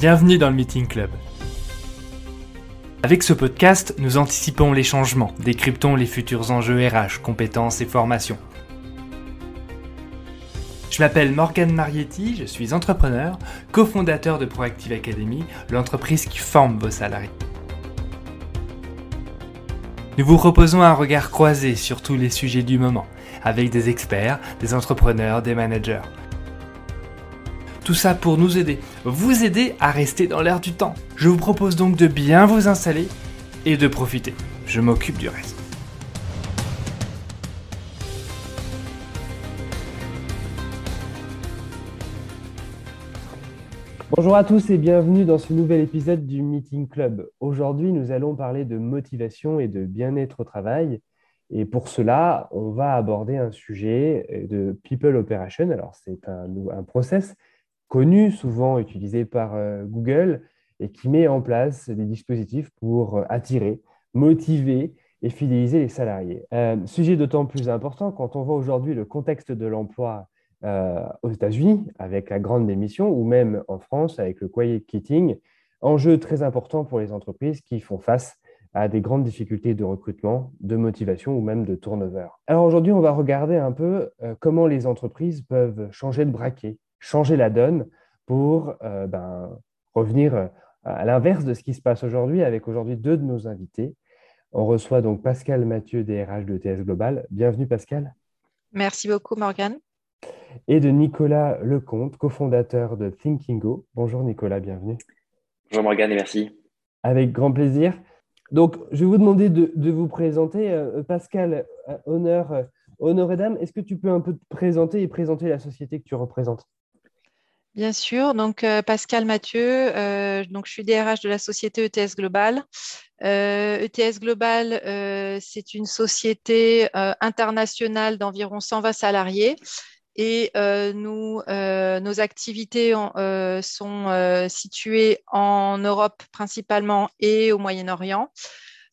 Bienvenue dans le Meeting Club. Avec ce podcast, nous anticipons les changements, décryptons les futurs enjeux RH, compétences et formations. Je m'appelle Morgan Marietti, je suis entrepreneur, cofondateur de Proactive Academy, l'entreprise qui forme vos salariés. Nous vous proposons un regard croisé sur tous les sujets du moment, avec des experts, des entrepreneurs, des managers. Tout ça pour nous aider, vous aider à rester dans l'air du temps. Je vous propose donc de bien vous installer et de profiter. Je m'occupe du reste. Bonjour à tous et bienvenue dans ce nouvel épisode du Meeting Club. Aujourd'hui, nous allons parler de motivation et de bien-être au travail. Et pour cela, on va aborder un sujet de People Operation. Alors, c'est un, un process connu, souvent utilisé par euh, Google et qui met en place des dispositifs pour euh, attirer, motiver et fidéliser les salariés. Euh, sujet d'autant plus important quand on voit aujourd'hui le contexte de l'emploi aux États-Unis avec la grande démission ou même en France avec le quiet quitting, enjeu très important pour les entreprises qui font face à des grandes difficultés de recrutement, de motivation ou même de turnover. Alors aujourd'hui, on va regarder un peu comment les entreprises peuvent changer de braquet, changer la donne pour euh, ben, revenir à l'inverse de ce qui se passe aujourd'hui avec aujourd'hui deux de nos invités. On reçoit donc Pascal Mathieu, DRH de TS Global. Bienvenue Pascal. Merci beaucoup Morgane et de Nicolas Lecomte, cofondateur de Thinkingo. Bonjour Nicolas, bienvenue. Bonjour Morgane et merci. Avec grand plaisir. Donc, je vais vous demander de, vous présenter. Euh, Pascal, euh, honneur, euh, honneur et dame, est-ce que tu peux un peu te présenter et présenter la société que tu représentes? Bien sûr, donc Pascal Mathieu, donc je suis DRH de la société ETS Global. ETS e Global, c'est une société internationale d'environ 120 salariés et euh, nous, euh, nos activités euh, sont situées en Europe principalement et au Moyen-Orient.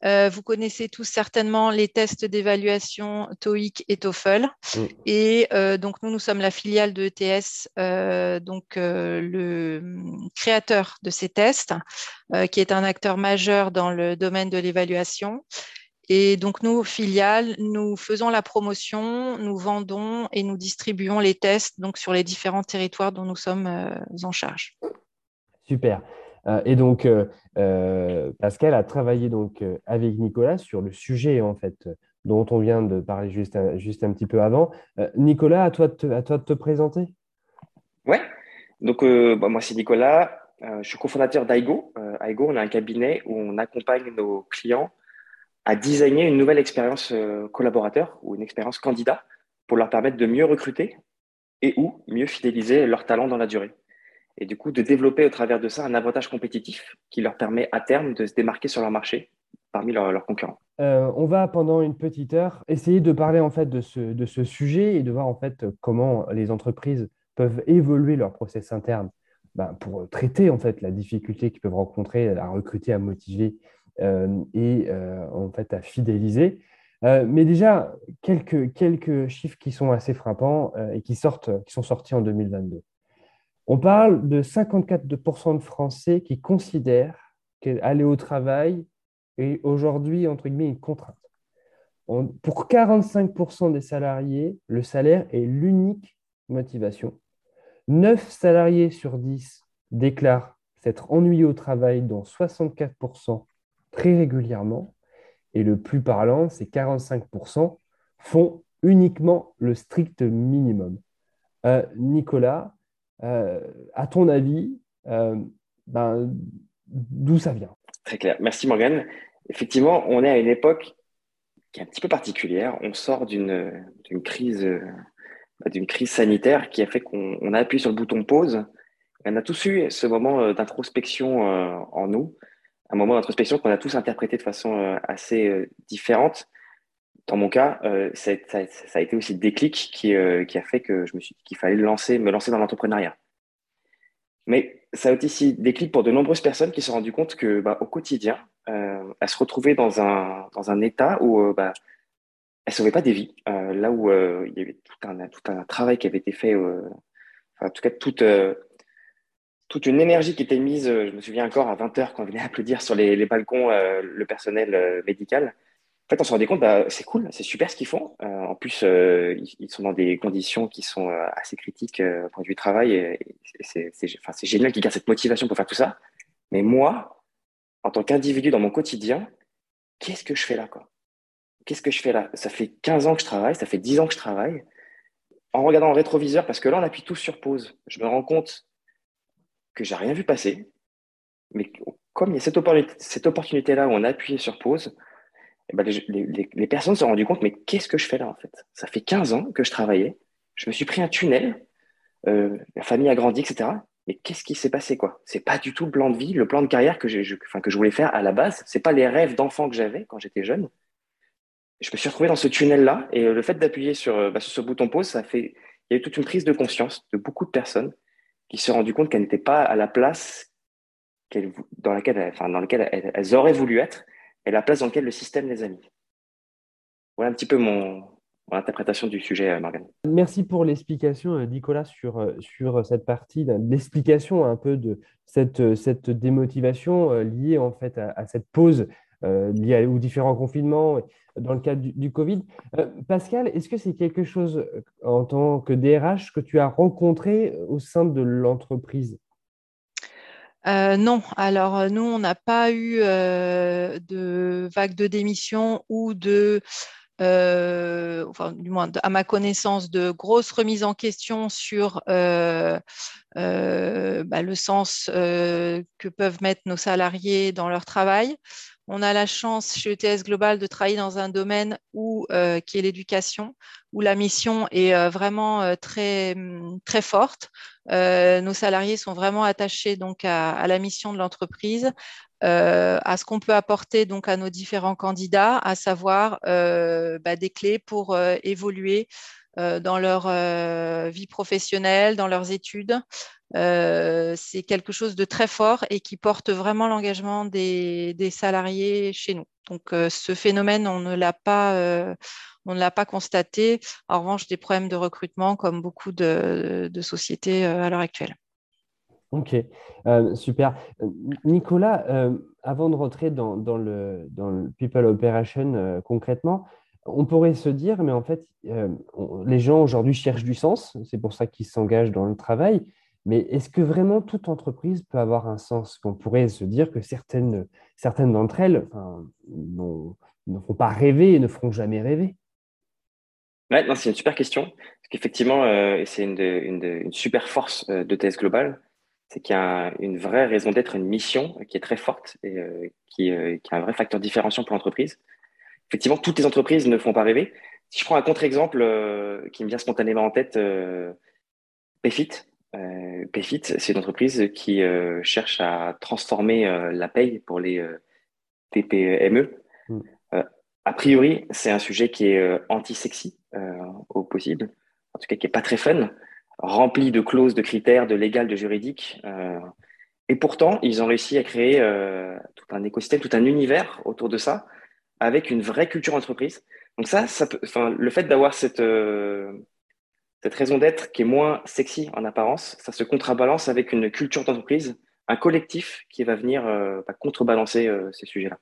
Vous connaissez tous certainement les tests d'évaluation TOEIC et TOEFL. Et donc, nous, nous sommes la filiale de ETS, donc le créateur de ces tests, qui est un acteur majeur dans le domaine de l'évaluation. Et donc, nous, filiales, nous faisons la promotion, nous vendons et nous distribuons les tests donc, sur les différents territoires dont nous sommes euh, en charge. Super. Euh, et donc, euh, Pascal a travaillé donc, avec Nicolas sur le sujet en fait, dont on vient de parler juste un, petit peu avant. Nicolas, à toi de te, présenter. Ouais. Donc, bah, moi, c'est Nicolas. je suis cofondateur d'Aigo. Aigo, on a un cabinet où on accompagne nos clients à designer une nouvelle expérience euh, collaborateur ou une expérience candidat pour leur permettre de mieux recruter et ou mieux fidéliser leurs talents dans la durée. Et du coup, de développer au travers de ça un avantage compétitif qui leur permet à terme de se démarquer sur leur marché parmi leurs, concurrents. Euh, on va pendant une petite heure essayer de parler en fait de ce, sujet et de voir en fait comment les entreprises peuvent évoluer leur process interne ben, pour traiter en fait la difficulté qu'ils peuvent rencontrer à recruter, à motiver euh, et euh, en fait à fidéliser. Mais déjà, quelques, quelques chiffres qui sont assez frappants et qui, sortent, qui sont sortis en 2022. On parle de 54% de Français qui considèrent qu'aller au travail est aujourd'hui, entre guillemets, une contrainte. pour 45% des salariés, le salaire est l'unique motivation. 9 salariés sur 10 déclarent s'être ennuyés au travail, dont 64% très régulièrement. Et le plus parlant, c'est 45% font uniquement le strict minimum. Euh, Nicolas, à ton avis, euh, ben, d'où ça vient? Très clair. Merci Morgane. Effectivement, on est à une époque qui est un petit peu particulière. On sort d'une crise, bah, d'une crise sanitaire qui a fait qu'on a appuyé sur le bouton pause. On a tous eu ce moment d'introspection en nous un moment d'introspection qu'on a tous interprété de façon euh, assez euh, différente. Dans mon cas, euh, ça, a été aussi le déclic qui, qui a fait que je me suis dit qu'il fallait me lancer dans l'entrepreneuriat. Mais ça a été aussi déclic pour de nombreuses personnes qui se sont rendues compte que bah, au quotidien, elles se retrouvaient dans un, état où bah, elles ne sauvaient pas des vies. là où il y avait tout un, travail qui avait été fait, en tout cas toute toute une énergie qui était mise, je me souviens encore à 20h quand on venait applaudir sur les, balcons le personnel médical. En fait, on se rendait compte, bah, c'est cool, c'est super ce qu'ils font. en plus, ils, sont dans des conditions qui sont assez critiques au point de vue travail. C'est génial qu'ils gardent cette motivation pour faire tout ça. Mais moi, en tant qu'individu dans mon quotidien, qu'est-ce que je fais là quoi? Qu'est-ce que je fais là? Ça fait 15 ans que je travaille, ça fait 10 ans que je travaille. En regardant le rétroviseur, parce que là, on appuie tous sur pause, je me rends compte que j'ai rien vu passer. Mais comme il y a cette, opportunité, là où on a appuyé sur pause, ben, les, personnes se sont rendues compte, mais qu'est-ce que je fais là en fait? Ça fait 15 ans que je travaillais, je me suis pris un tunnel, euh, la famille a grandi, etc mais qu'est-ce qui s'est passé quoi? C'est pas du tout le plan de vie, le plan de carrière que, je, que je voulais faire à la base. C'est pas les rêves d'enfant que j'avais quand j'étais jeune. Je me suis retrouvé dans ce tunnel-là et le fait d'appuyer sur, euh, bah, sur, ce bouton pause, ça fait, il y a eu toute une prise de conscience de beaucoup de personnes qui se sont rendues compte qu'elles n'étaient pas à la place dans laquelle, enfin, dans laquelle elles, auraient voulu être et la place dans laquelle le système les a mis. Voilà un petit peu mon, interprétation du sujet, euh, Morgane. Merci pour l'explication, euh, Nicolas, sur, euh, sur cette partie, l'explication un peu de cette, cette démotivation liée en fait à, cette pause liée aux différents confinements dans le cadre du, Covid. Pascal, est-ce que c'est quelque chose en tant que DRH que tu as rencontré au sein de l'entreprise? Non, alors nous, on n'a pas eu de vague de démission ou de euh, enfin, du moins à ma connaissance, de grosses remises en question sur euh, euh, bah, le sens que peuvent mettre nos salariés dans leur travail. On a la chance chez ETS Global de travailler dans un domaine où, qui est l'éducation, où la mission est vraiment très, très forte. nos salariés sont vraiment attachés donc à, la mission de l'entreprise, euh, à ce qu'on peut apporter donc à nos différents candidats, à savoir euh, bah, des clés pour euh, évoluer dans leur vie professionnelle, dans leurs études. c'est quelque chose de très fort et qui porte vraiment l'engagement des, salariés chez nous. Donc ce phénomène, on ne l'a pas, on ne l'a pas constaté. En revanche, des problèmes de recrutement comme beaucoup de sociétés à l'heure actuelle. Ok, euh, super. Euh, Nicolas, euh, avant de rentrer dans, le, dans People Operation concrètement, on pourrait se dire, mais en fait, les gens aujourd'hui cherchent du sens, c'est pour ça qu'ils s'engagent dans le travail, mais est-ce que vraiment toute entreprise peut avoir un sens? On pourrait se dire que certaines, certaines d'entre elles ne font pas rêver et ne feront jamais rêver. Ouais, c'est une super question, parce qu'effectivement, c'est une, super force de TS Global c'est qu'il y a une vraie raison d'être, une mission qui est très forte et euh, euh, qui, est un vrai facteur différenciant pour l'entreprise. Effectivement, toutes les entreprises ne font pas rêver. Si je prends un contre-exemple euh, qui me vient spontanément en tête, Payfit. Payfit, c'est une entreprise qui cherche à transformer la paye pour les TPME. Mm. a priori, c'est un sujet qui est anti-sexy au possible, en tout cas qui est pas très fun rempli de clauses, de critères, de légal, de juridique. Euh, et pourtant, ils ont réussi à créer euh, tout un écosystème, tout un univers autour de ça, avec une vraie culture entreprise. Donc ça, le fait d'avoir cette, euh, cette raison d'être qui est moins sexy en apparence, ça se contrebalance avec une culture d'entreprise, un collectif qui va venir bah, contrebalancer ces sujets-là.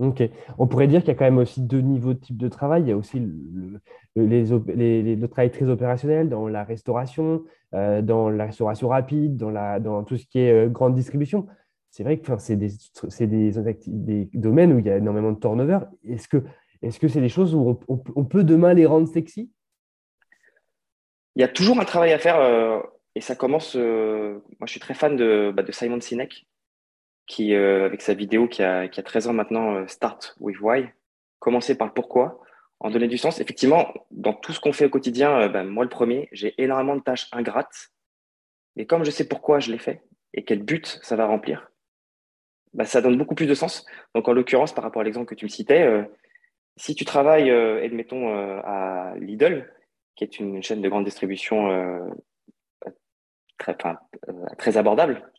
Ok. On pourrait dire qu'il y a quand même aussi deux niveaux de type de travail. Il y a aussi le, les, le travail très opérationnel dans la restauration, euh, dans la restauration rapide, dans, tout ce qui est euh, grande distribution. C'est vrai que c'est des, domaines où il y a énormément de turnover. Est-ce que c'est des choses où on, peut demain les rendre sexy? Il y a toujours un travail à faire euh, et ça commence. moi, je suis très fan de, bah, Simon Sinek qui, euh, avec sa vidéo qui a, qui a 13 ans maintenant, euh, Start with Why, commencer par le pourquoi, en donner du sens. Effectivement, dans tout ce qu'on fait au quotidien, euh, ben, moi le premier, j'ai énormément de tâches ingrates, mais comme je sais pourquoi je les fais et quel but ça va remplir, ben, ça donne beaucoup plus de sens. Donc en l'occurrence, par rapport à l'exemple que tu me citais, si tu travailles, admettons, à Lidl, qui est une chaîne de grande distribution très, très abordable,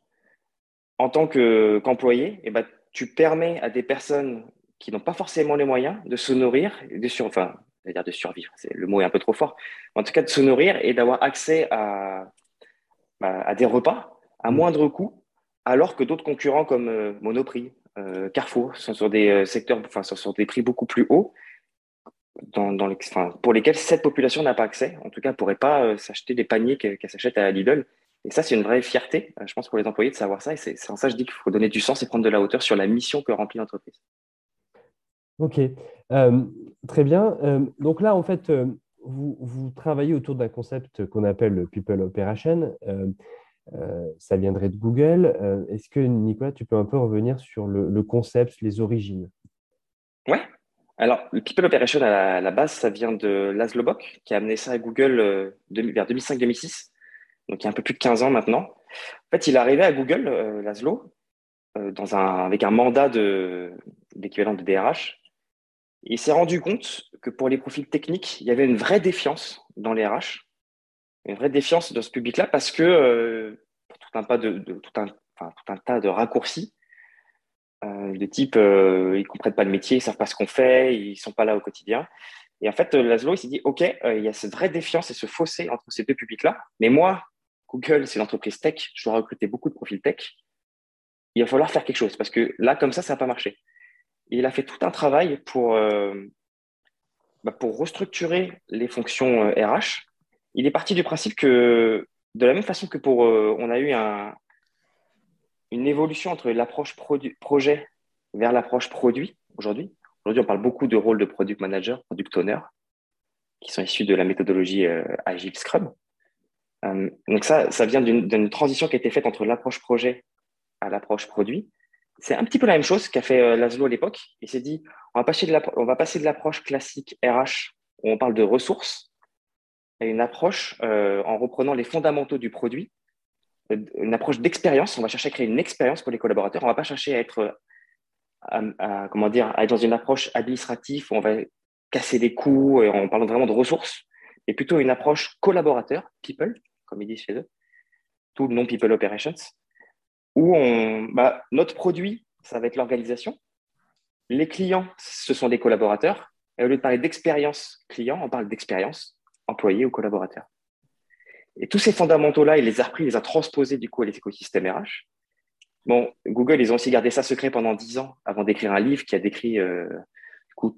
en tant qu'employé, eh ben, tu permets à des personnes qui n'ont pas forcément les moyens de se nourrir, de sur, enfin, dire de survivre, le mot est un peu trop fort, en tout cas de se nourrir et d'avoir accès à, bah, à, des repas à mm. moindre coût, alors que d'autres concurrents comme Monoprix, Carrefour sont sur des secteurs, enfin, sur des prix beaucoup plus hauts, pour lesquels cette population n'a pas accès. En tout cas, ne pourrait pas s'acheter des paniers qu'elle s'achète à Lidl. Et ça, c'est une vraie fierté, je pense, pour les employés de savoir ça. Et c'est en ça que je dis qu'il faut donner du sens et prendre de la hauteur sur la mission que remplit l'entreprise. Ok, très bien. donc là, en fait, vous, travaillez autour d'un concept qu'on appelle le People Operation. Euh, euh, ça viendrait de Google. Euh, est-ce que, Nicolas, tu peux un peu revenir sur le, concept, les origines? Ouais. Alors, le People Operation, à la, base, ça vient de Laszlo Bock, qui a amené ça à Google vers 2005-2006, donc il y a un peu plus de 15 ans maintenant. En fait, il est arrivé à Google, Laszlo, avec un mandat d'équivalent de, de DRH, il s'est rendu compte que pour les profils techniques, il y avait une vraie défiance dans les RH, une vraie défiance dans ce public-là, parce que euh, tout un, tas de raccourcis, euh, de type euh, ils ne comprennent pas le métier, ils ne savent pas ce qu'on fait, ils ne sont pas là au quotidien. Et en fait, Laszlo, il s'est dit, OK, il y a cette vraie défiance et ce fossé entre ces deux publics-là, mais moi, Google, c'est l'entreprise tech, je dois recruter beaucoup de profils tech, il va falloir faire quelque chose, parce que là, comme ça, ça n'a pas marché il a fait tout un travail pour, euh, bah, pour restructurer les fonctions RH. Euh, il est parti du principe que, de la même façon que pour, euh, on a eu un, une évolution entre l'approche projet vers l'approche produit aujourd'hui. Aujourd'hui, on parle beaucoup de rôle de product manager, product owner, qui sont issus de la méthodologie Agile Scrum. donc ça, ça vient d'une transition qui a été faite entre l'approche projet à l'approche produit. C'est un petit peu la même chose qu'a fait euh, Laszlo à l'époque. Il s'est dit, on va passer de l'approche classique RH, où on parle de ressources, une approche euh, en reprenant les fondamentaux du produit, euh, une approche d'expérience. On va chercher à créer une expérience pour les collaborateurs. On ne va pas chercher à être, comment dire, être dans une approche administrative où on va casser les coûts en parlant vraiment de ressources, mais plutôt une approche collaborateur, people, comme ils disent chez eux, tout le nom people operations, où on, bah, notre produit, ça va être l'organisation. Les clients, ce sont des collaborateurs. Et au lieu de parler d'expérience client, on parle d'expérience employé ou collaborateur. Et tous ces fondamentaux-là, il les a repris, il les a transposés du coup à l'écosystème RH. Bon, Google, ils ont aussi gardé ça secret pendant dix ans avant d'écrire un livre qui a décrit euh,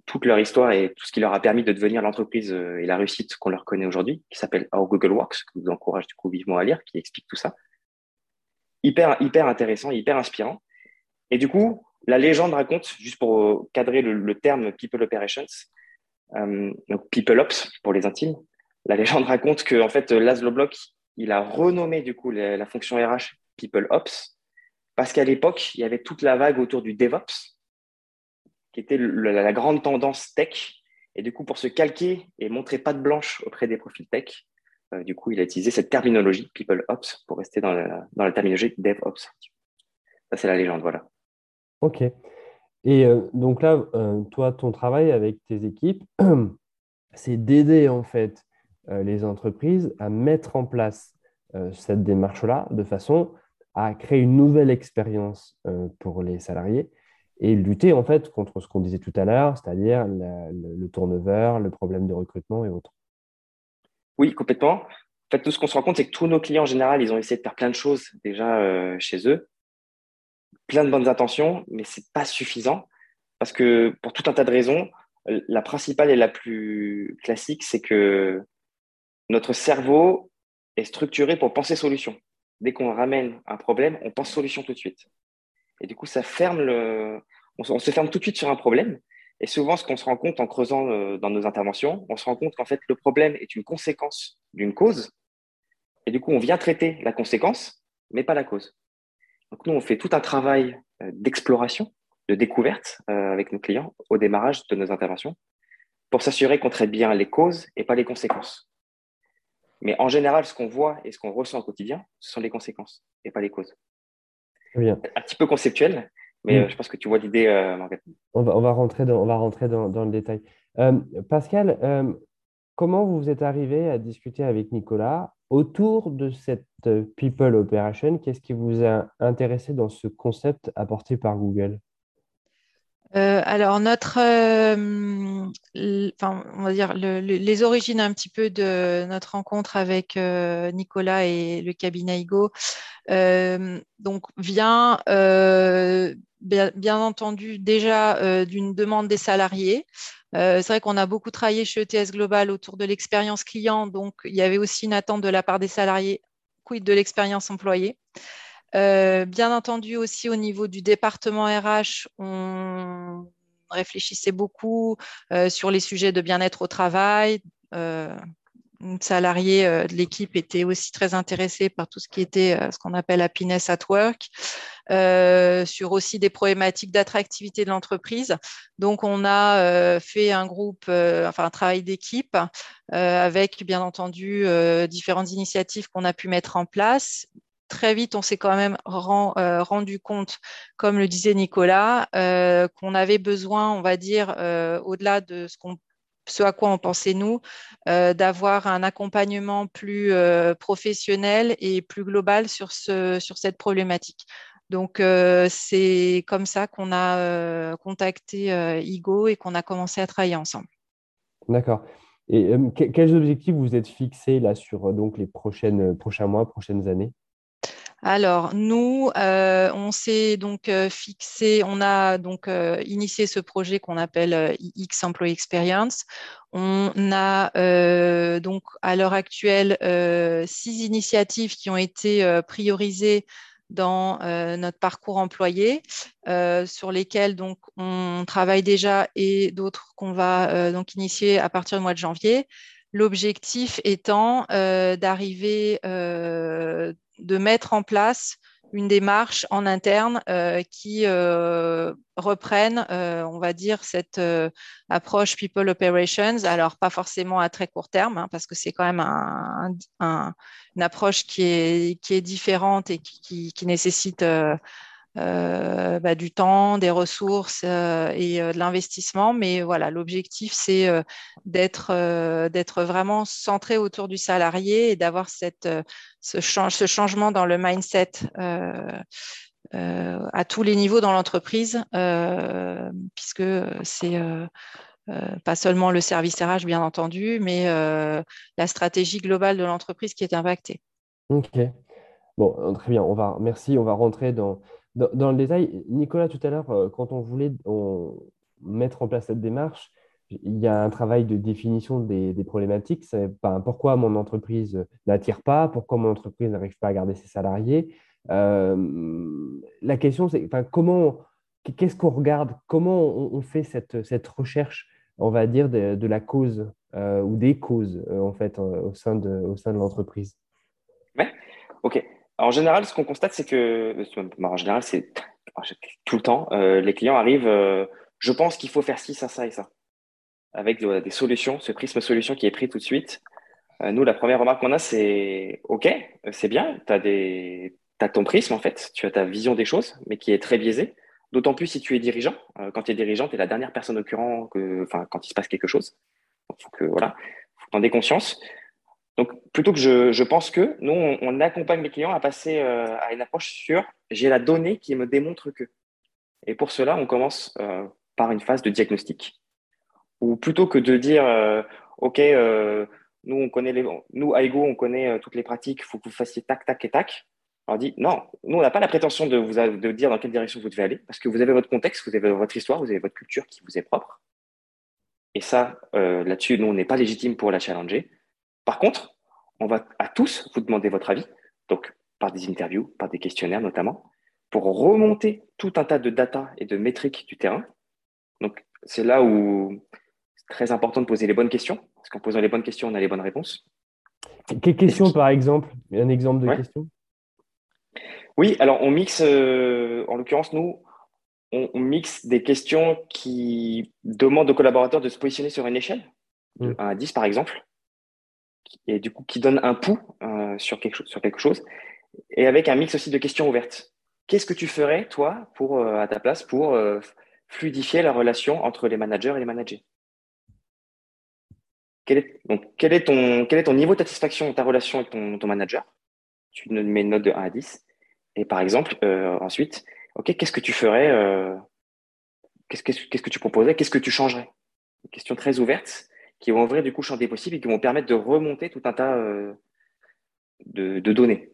toute leur histoire et tout ce qui leur a permis de devenir l'entreprise euh, et la réussite qu'on leur connaît aujourd'hui, qui s'appelle How Google Works, que je vous encourage du coup vivement à lire, qui explique tout ça hyper, hyper intéressant, hyper inspirant. Et du coup, la légende raconte, juste pour euh, cadrer le, terme People Operations, donc People Ops pour les intimes, la légende raconte que en fait, Laszlo Block, il a renommé du coup la, fonction RH People Ops parce qu'à l'époque, il y avait toute la vague autour du DevOps, qui était la, grande tendance tech. Et du coup, pour se calquer et montrer pas de blanche auprès des profils tech, euh, du coup, il a utilisé cette terminologie People Ops pour rester dans la, dans la terminologie DevOps. Ça, c'est la légende, voilà. OK. Et euh, donc là, euh, toi, ton travail avec tes équipes, c'est d'aider en fait les entreprises à mettre en place cette démarche-là de façon à créer une nouvelle expérience pour les salariés et lutter en fait contre ce qu'on disait tout à l'heure, c'est-à-dire le turnover, le problème de recrutement et autres. Oui, complètement. En fait, tout ce qu'on se rend compte, c'est que tous nos clients, en général, ils ont essayé de faire plein de choses déjà euh, chez eux, plein de bonnes intentions, mais ce n'est pas suffisant parce que pour tout un tas de raisons, la principale et la plus classique, c'est que notre cerveau est structuré pour penser solution. Dès qu'on ramène un problème, on pense solution tout de suite. Et du coup, ça ferme le, on se ferme tout de suite sur un problème et souvent, ce qu'on se rend compte en creusant euh, dans nos interventions, on se rend compte qu'en fait, le problème est une conséquence d'une cause. Et du coup, on vient traiter la conséquence, mais pas la cause. Donc, nous, on fait tout un travail euh, d'exploration, de découverte euh, avec nos clients au démarrage de nos interventions pour s'assurer qu'on traite bien les causes et pas les conséquences. Mais en général, ce qu'on voit et ce qu'on ressent au quotidien, ce sont les conséquences et pas les causes. Bien. Un petit peu conceptuel, mais mm. euh, je pense que tu vois l'idée, euh, On va, on va, rentrer, dans, on va rentrer dans, dans le détail. Euh, Pascal, comment vous êtes arrivé à discuter avec Nicolas autour de cette People Operation? Qu'est-ce qui vous a intéressé dans ce concept apporté par Google? Euh, alors, notre, euh, enfin, on va dire les origines un petit peu de notre rencontre avec euh, Nicolas et le cabinet IGO, donc vient bien, bien, entendu déjà d'une demande des salariés. C'est vrai qu'on a beaucoup travaillé chez ETS Global autour de l'expérience client, donc il y avait aussi une attente de la part des salariés, quid de l'expérience employée. Euh, bien entendu, aussi au niveau du département RH, on réfléchissait beaucoup euh, sur les sujets de bien-être au travail. Euh, une salariée de l'équipe était aussi très intéressée par tout ce qui était ce qu'on appelle happiness at work, sur aussi des problématiques d'attractivité de l'entreprise. Donc, on a fait un groupe, enfin un travail d'équipe avec bien entendu différentes initiatives qu'on a pu mettre en place, très vite, on s'est quand même euh, rendu compte, comme le disait Nicolas, euh, qu'on avait besoin, on va dire, euh, au-delà de ce, à quoi on pensait nous, d'avoir un accompagnement plus professionnel et plus global sur, ce, sur cette problématique. Donc, c'est comme ça qu'on a contacté Igo et qu'on a commencé à travailler ensemble. D'accord. Et quels objectifs vous êtes fixés là sur donc, les prochains mois, prochaines années? Alors, nous, euh, on s'est donc euh, fixé, on a donc euh, initié ce projet qu'on appelle X Employee Experience. On a donc à l'heure actuelle six initiatives qui ont été priorisées dans notre parcours employé, sur lesquelles donc on travaille déjà et d'autres qu'on va donc initier à partir du mois de janvier. L'objectif étant d'arriver de mettre en place une démarche en interne euh, qui euh, reprenne, euh, on va dire, cette approche People Operations. Alors, pas forcément à très court terme, hein, parce que c'est quand même une approche qui est, différente et qui nécessite euh, bah, du temps, des ressources euh, et euh, de l'investissement. Mais voilà, l'objectif, c'est d'être d'être vraiment centré autour du salarié et d'avoir cette ce, changement dans le mindset. à tous les niveaux dans l'entreprise, puisque c'est pas seulement le service RH, bien entendu, mais la stratégie globale de l'entreprise qui est impactée. Ok. Bon, très bien. On va, merci. On va rentrer dans, dans, le détail, Nicolas, tout à l'heure, euh, quand on voulait mettre en place cette démarche, il y a un travail de définition des, problématiques. Pourquoi mon entreprise n'attire pas, pourquoi mon entreprise n'arrive pas à garder ses salariés. Euh, la question, c'est comment, qu'est-ce qu'on regarde, comment on, fait cette, cette, recherche, on va dire, de, la cause euh, ou des causes, en fait, au sein de, au sein de l'entreprise? Ok en général, ce qu'on constate, c'est que, en général, c'est tout le temps, euh, les clients arrivent, euh, je pense qu'il faut faire ci, ça, ça et ça, avec des solutions, ce prisme solution qui est pris tout de suite. Euh, nous, la première remarque qu'on a, c'est OK, c'est bien, tu as, des... ton prisme en fait, tu as ta vision des choses, mais qui est très biaisée. D'autant plus si tu es dirigeant. quand tu es dirigeant, tu es la dernière personne au courant que, quand il se passe quelque chose. Il faut que, voilà, faut en aies conscience. Donc, plutôt que je, pense que, nous, on, accompagne les clients à passer euh, à une approche sur j'ai la donnée qui me démontre que. Et pour cela, on commence euh, par une phase de diagnostic. Ou plutôt que de dire euh, OK, nous, on connaît les, nous, à Ego, on connaît toutes les pratiques, il faut que vous fassiez tac, tac et tac. On dit non, nous, on n'a pas la prétention de vous de dire dans quelle direction vous devez aller, parce que vous avez votre contexte, vous avez votre histoire, vous avez votre culture qui vous est propre. Et ça, là-dessus, nous, on n'est pas légitime pour la challenger. Par contre, on va à tous vous demander votre avis, donc par des interviews, par des questionnaires notamment, pour remonter tout un tas de data et de métriques du terrain. Donc, c'est là où c'est très important de poser les bonnes questions, parce qu'en posant les bonnes questions, on a les bonnes réponses. Quelles questions, par exemple? Un exemple de question? Oui, alors on mixe, euh, en l'occurrence, nous, on, mixe des questions qui demandent aux collaborateurs de se positionner sur une échelle, de 1 mmh. à 10 par exemple, et du coup qui donne un pouls euh, sur, quelque chose, sur quelque chose, et avec un mix aussi de questions ouvertes. Qu'est-ce que tu ferais, toi, pour, euh, à ta place, pour euh, fluidifier la relation entre les managers et les managers? Quel est, donc, quel, est ton, quel est ton niveau de satisfaction, ta relation avec ton, manager? Tu mets une note de 1 à 10. Et par exemple, ensuite, qu'est-ce que tu ferais qu'est-ce que tu proposerais? Qu'est-ce que tu changerais? Des questions très ouvertes qui vont ouvrir du coup champ des possibles et qui vont permettre de remonter tout un tas euh, de, données.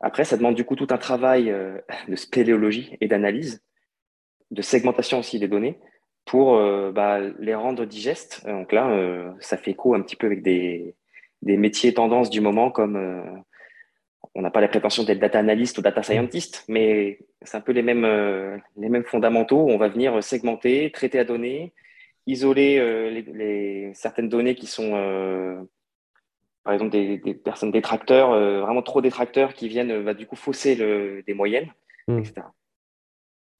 Après, ça demande du coup tout un travail euh, de spéléologie et d'analyse, de segmentation aussi des données pour euh, bah, les rendre digestes. Donc là, ça fait écho un petit peu avec des, des métiers tendances du moment comme on n'a pas la prétention d'être data analyst ou data scientist, mais c'est un peu les mêmes, les mêmes fondamentaux. On va venir segmenter, traiter à données, isoler euh, les, certaines données qui sont, euh, par exemple, des, personnes détracteurs, euh, vraiment trop détracteurs qui viennent va du coup fausser le, des moyennes, hmm. etc.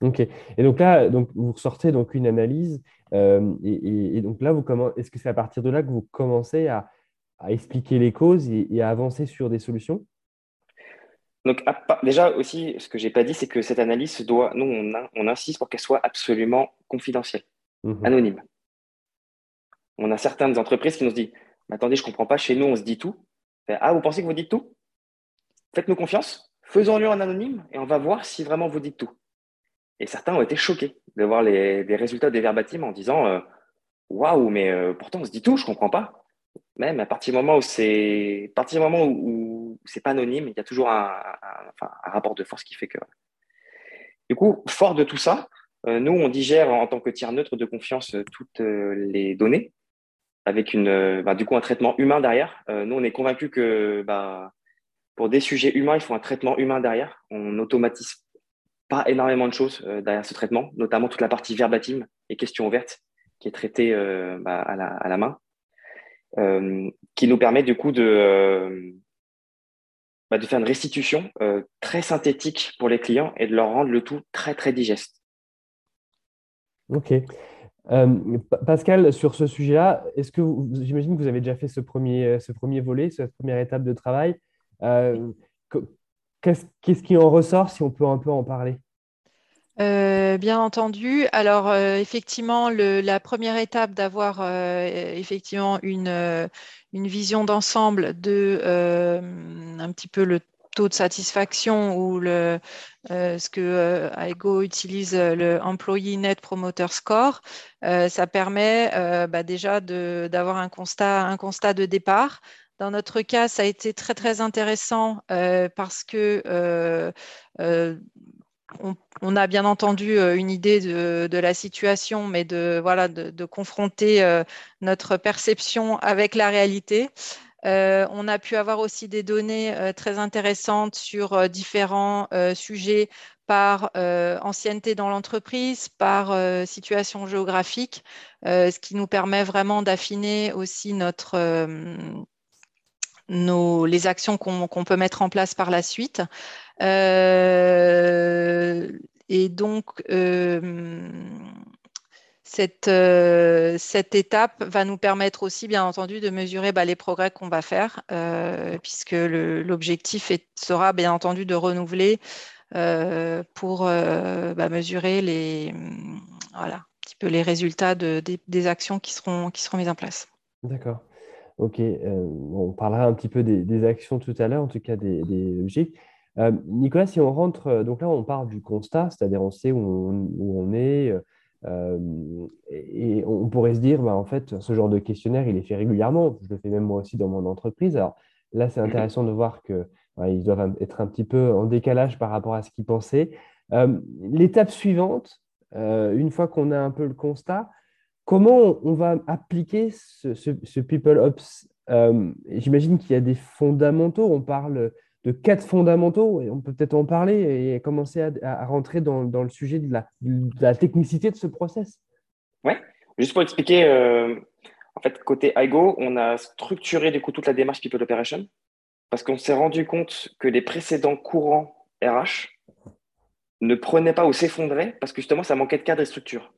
Ok. Et donc là, donc, vous sortez donc une analyse. et, donc là, vous est-ce que c'est à partir de là que vous commencez à, expliquer les causes et, à avancer sur des solutions? Donc, déjà aussi, ce que j'ai pas dit, c'est que cette analyse doit, nous, on, on insiste pour qu'elle soit absolument confidentielle, mhm. anonyme on a certaines entreprises qui nous disent Attendez, je ne comprends pas, chez nous, on se dit tout. Ah, vous pensez que vous dites tout? Faites-nous confiance, faisons-le en anonyme et on va voir si vraiment vous dites tout. Et certains ont été choqués de voir les, résultats des verbatims en disant euh, Waouh, mais euh, pourtant on se dit tout, je ne comprends pas. Même à partir du moment où c'est partir du moment où, c'est pas anonyme, il y a toujours un, rapport de force qui fait que. Du coup, fort de tout ça, euh, nous, on digère en tant que tiers neutre de confiance toutes les données avec une, euh, bah, du coup, un traitement humain derrière. Euh, nous, on est convaincus que bah, pour des sujets humains, il faut un traitement humain derrière. On n'automatise pas énormément de choses euh, derrière ce traitement, notamment toute la partie verbatim et questions ouvertes qui est traitée bah, à, la, main, qui nous permet du coup de, de faire une restitution très synthétique pour les clients et de leur rendre le tout très, très digeste. OK. Euh, Pascal, sur ce sujet-là, est-ce que j'imagine que vous avez déjà fait ce premier, euh, ce premier volet, cette première étape de travail. Euh, qu'est-ce qui en ressort, si on peut un peu en parler? Bien entendu. Alors, effectivement, la première étape d'avoir effectivement une, une vision d'ensemble de un petit peu le taux de satisfaction ou le, euh, ce que euh, utilise euh, le Employee Net Promoter Score, ça permet bah, déjà d'avoir un constat, un constat de départ. Dans notre cas, ça a été très très intéressant parce que on, a bien entendu une idée de, la situation, mais de, voilà, de confronter notre perception avec la réalité. Euh, on a pu avoir aussi des données euh, très intéressantes sur euh, différents sujets par ancienneté dans l'entreprise, par situation géographique, ce qui nous permet vraiment d'affiner aussi notre, les actions qu'on peut mettre en place par la suite. et donc, euh, cette, étape va nous permettre aussi, bien entendu, de mesurer bah, les progrès qu'on va faire, euh, puisque l'objectif sera, bien entendu, de renouveler euh, pour bah, mesurer les, voilà, un petit peu les résultats des, actions qui seront, mises en place. D'accord. Ok. on parlera un petit peu des, actions tout à l'heure, en tout cas des, logiques. Nicolas, si on rentre, donc là, on part du constat, c'est-à-dire on sait où on est et on pourrait se dire, bah, en fait, ce genre de questionnaire, il est fait régulièrement. Je le fais même moi aussi dans mon entreprise. Alors là, c'est intéressant de voir qu'ils doivent être un petit peu en décalage par rapport à ce qu'ils pensaient. Euh, l'étape suivante, euh, une fois qu'on a un peu le constat, comment on va appliquer ce, ce People Ops? J'imagine qu'il y a des fondamentaux. On parle de quatre fondamentaux, et on peut peut-être en parler et commencer à, rentrer dans, le sujet de la, technicité de ce process. Oui, juste pour expliquer, euh, en fait, côté IGO, on a structuré du coup toute la démarche People Operation parce qu'on s'est rendu compte que les précédents courants RH ne prenaient pas ou s'effondraient parce que justement, ça manquait de cadre et structure.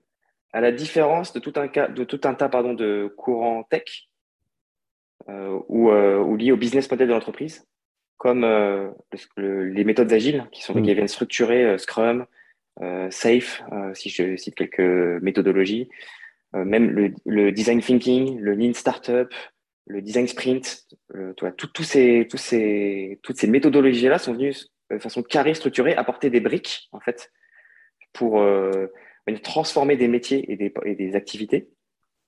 À la différence de tout un, de tout un tas pardon, de courants tech euh, ou, euh, ou liés au business model de l'entreprise, comme euh, les méthodes agiles qui sont mm. qui viennent structurer euh, Scrum, euh, Safe, si je cite quelques méthodologies, même le, design thinking, le lean startup, le design sprint, tout, ces, tous ces, toutes ces méthodologies-là sont venues de façon carrée, structurée, apporter des briques en fait pour transformer des métiers et des, et des, activités,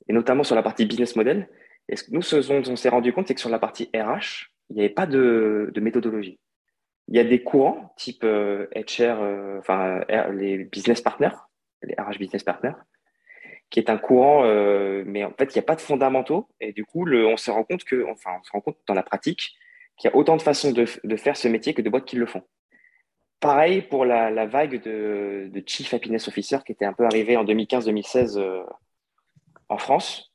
et notamment sur la partie business model. Et nous, ce dont on s'est rendu compte, c'est que sur la partie RH, il n'y avait pas de, méthodologie. Il y a des courants type euh, HR, euh, enfin les business partners, les RH business partners, qui est un courant, euh, mais en fait, il n'y a pas de fondamentaux. Et du coup, on se rend compte que, enfin, on se rend compte dans la pratique qu'il y a autant de façons de, faire ce métier que de boîtes qui le font. Pareil pour la, vague de, Chief Happiness Officer qui était un peu arrivée en 2015-2016 euh, en France.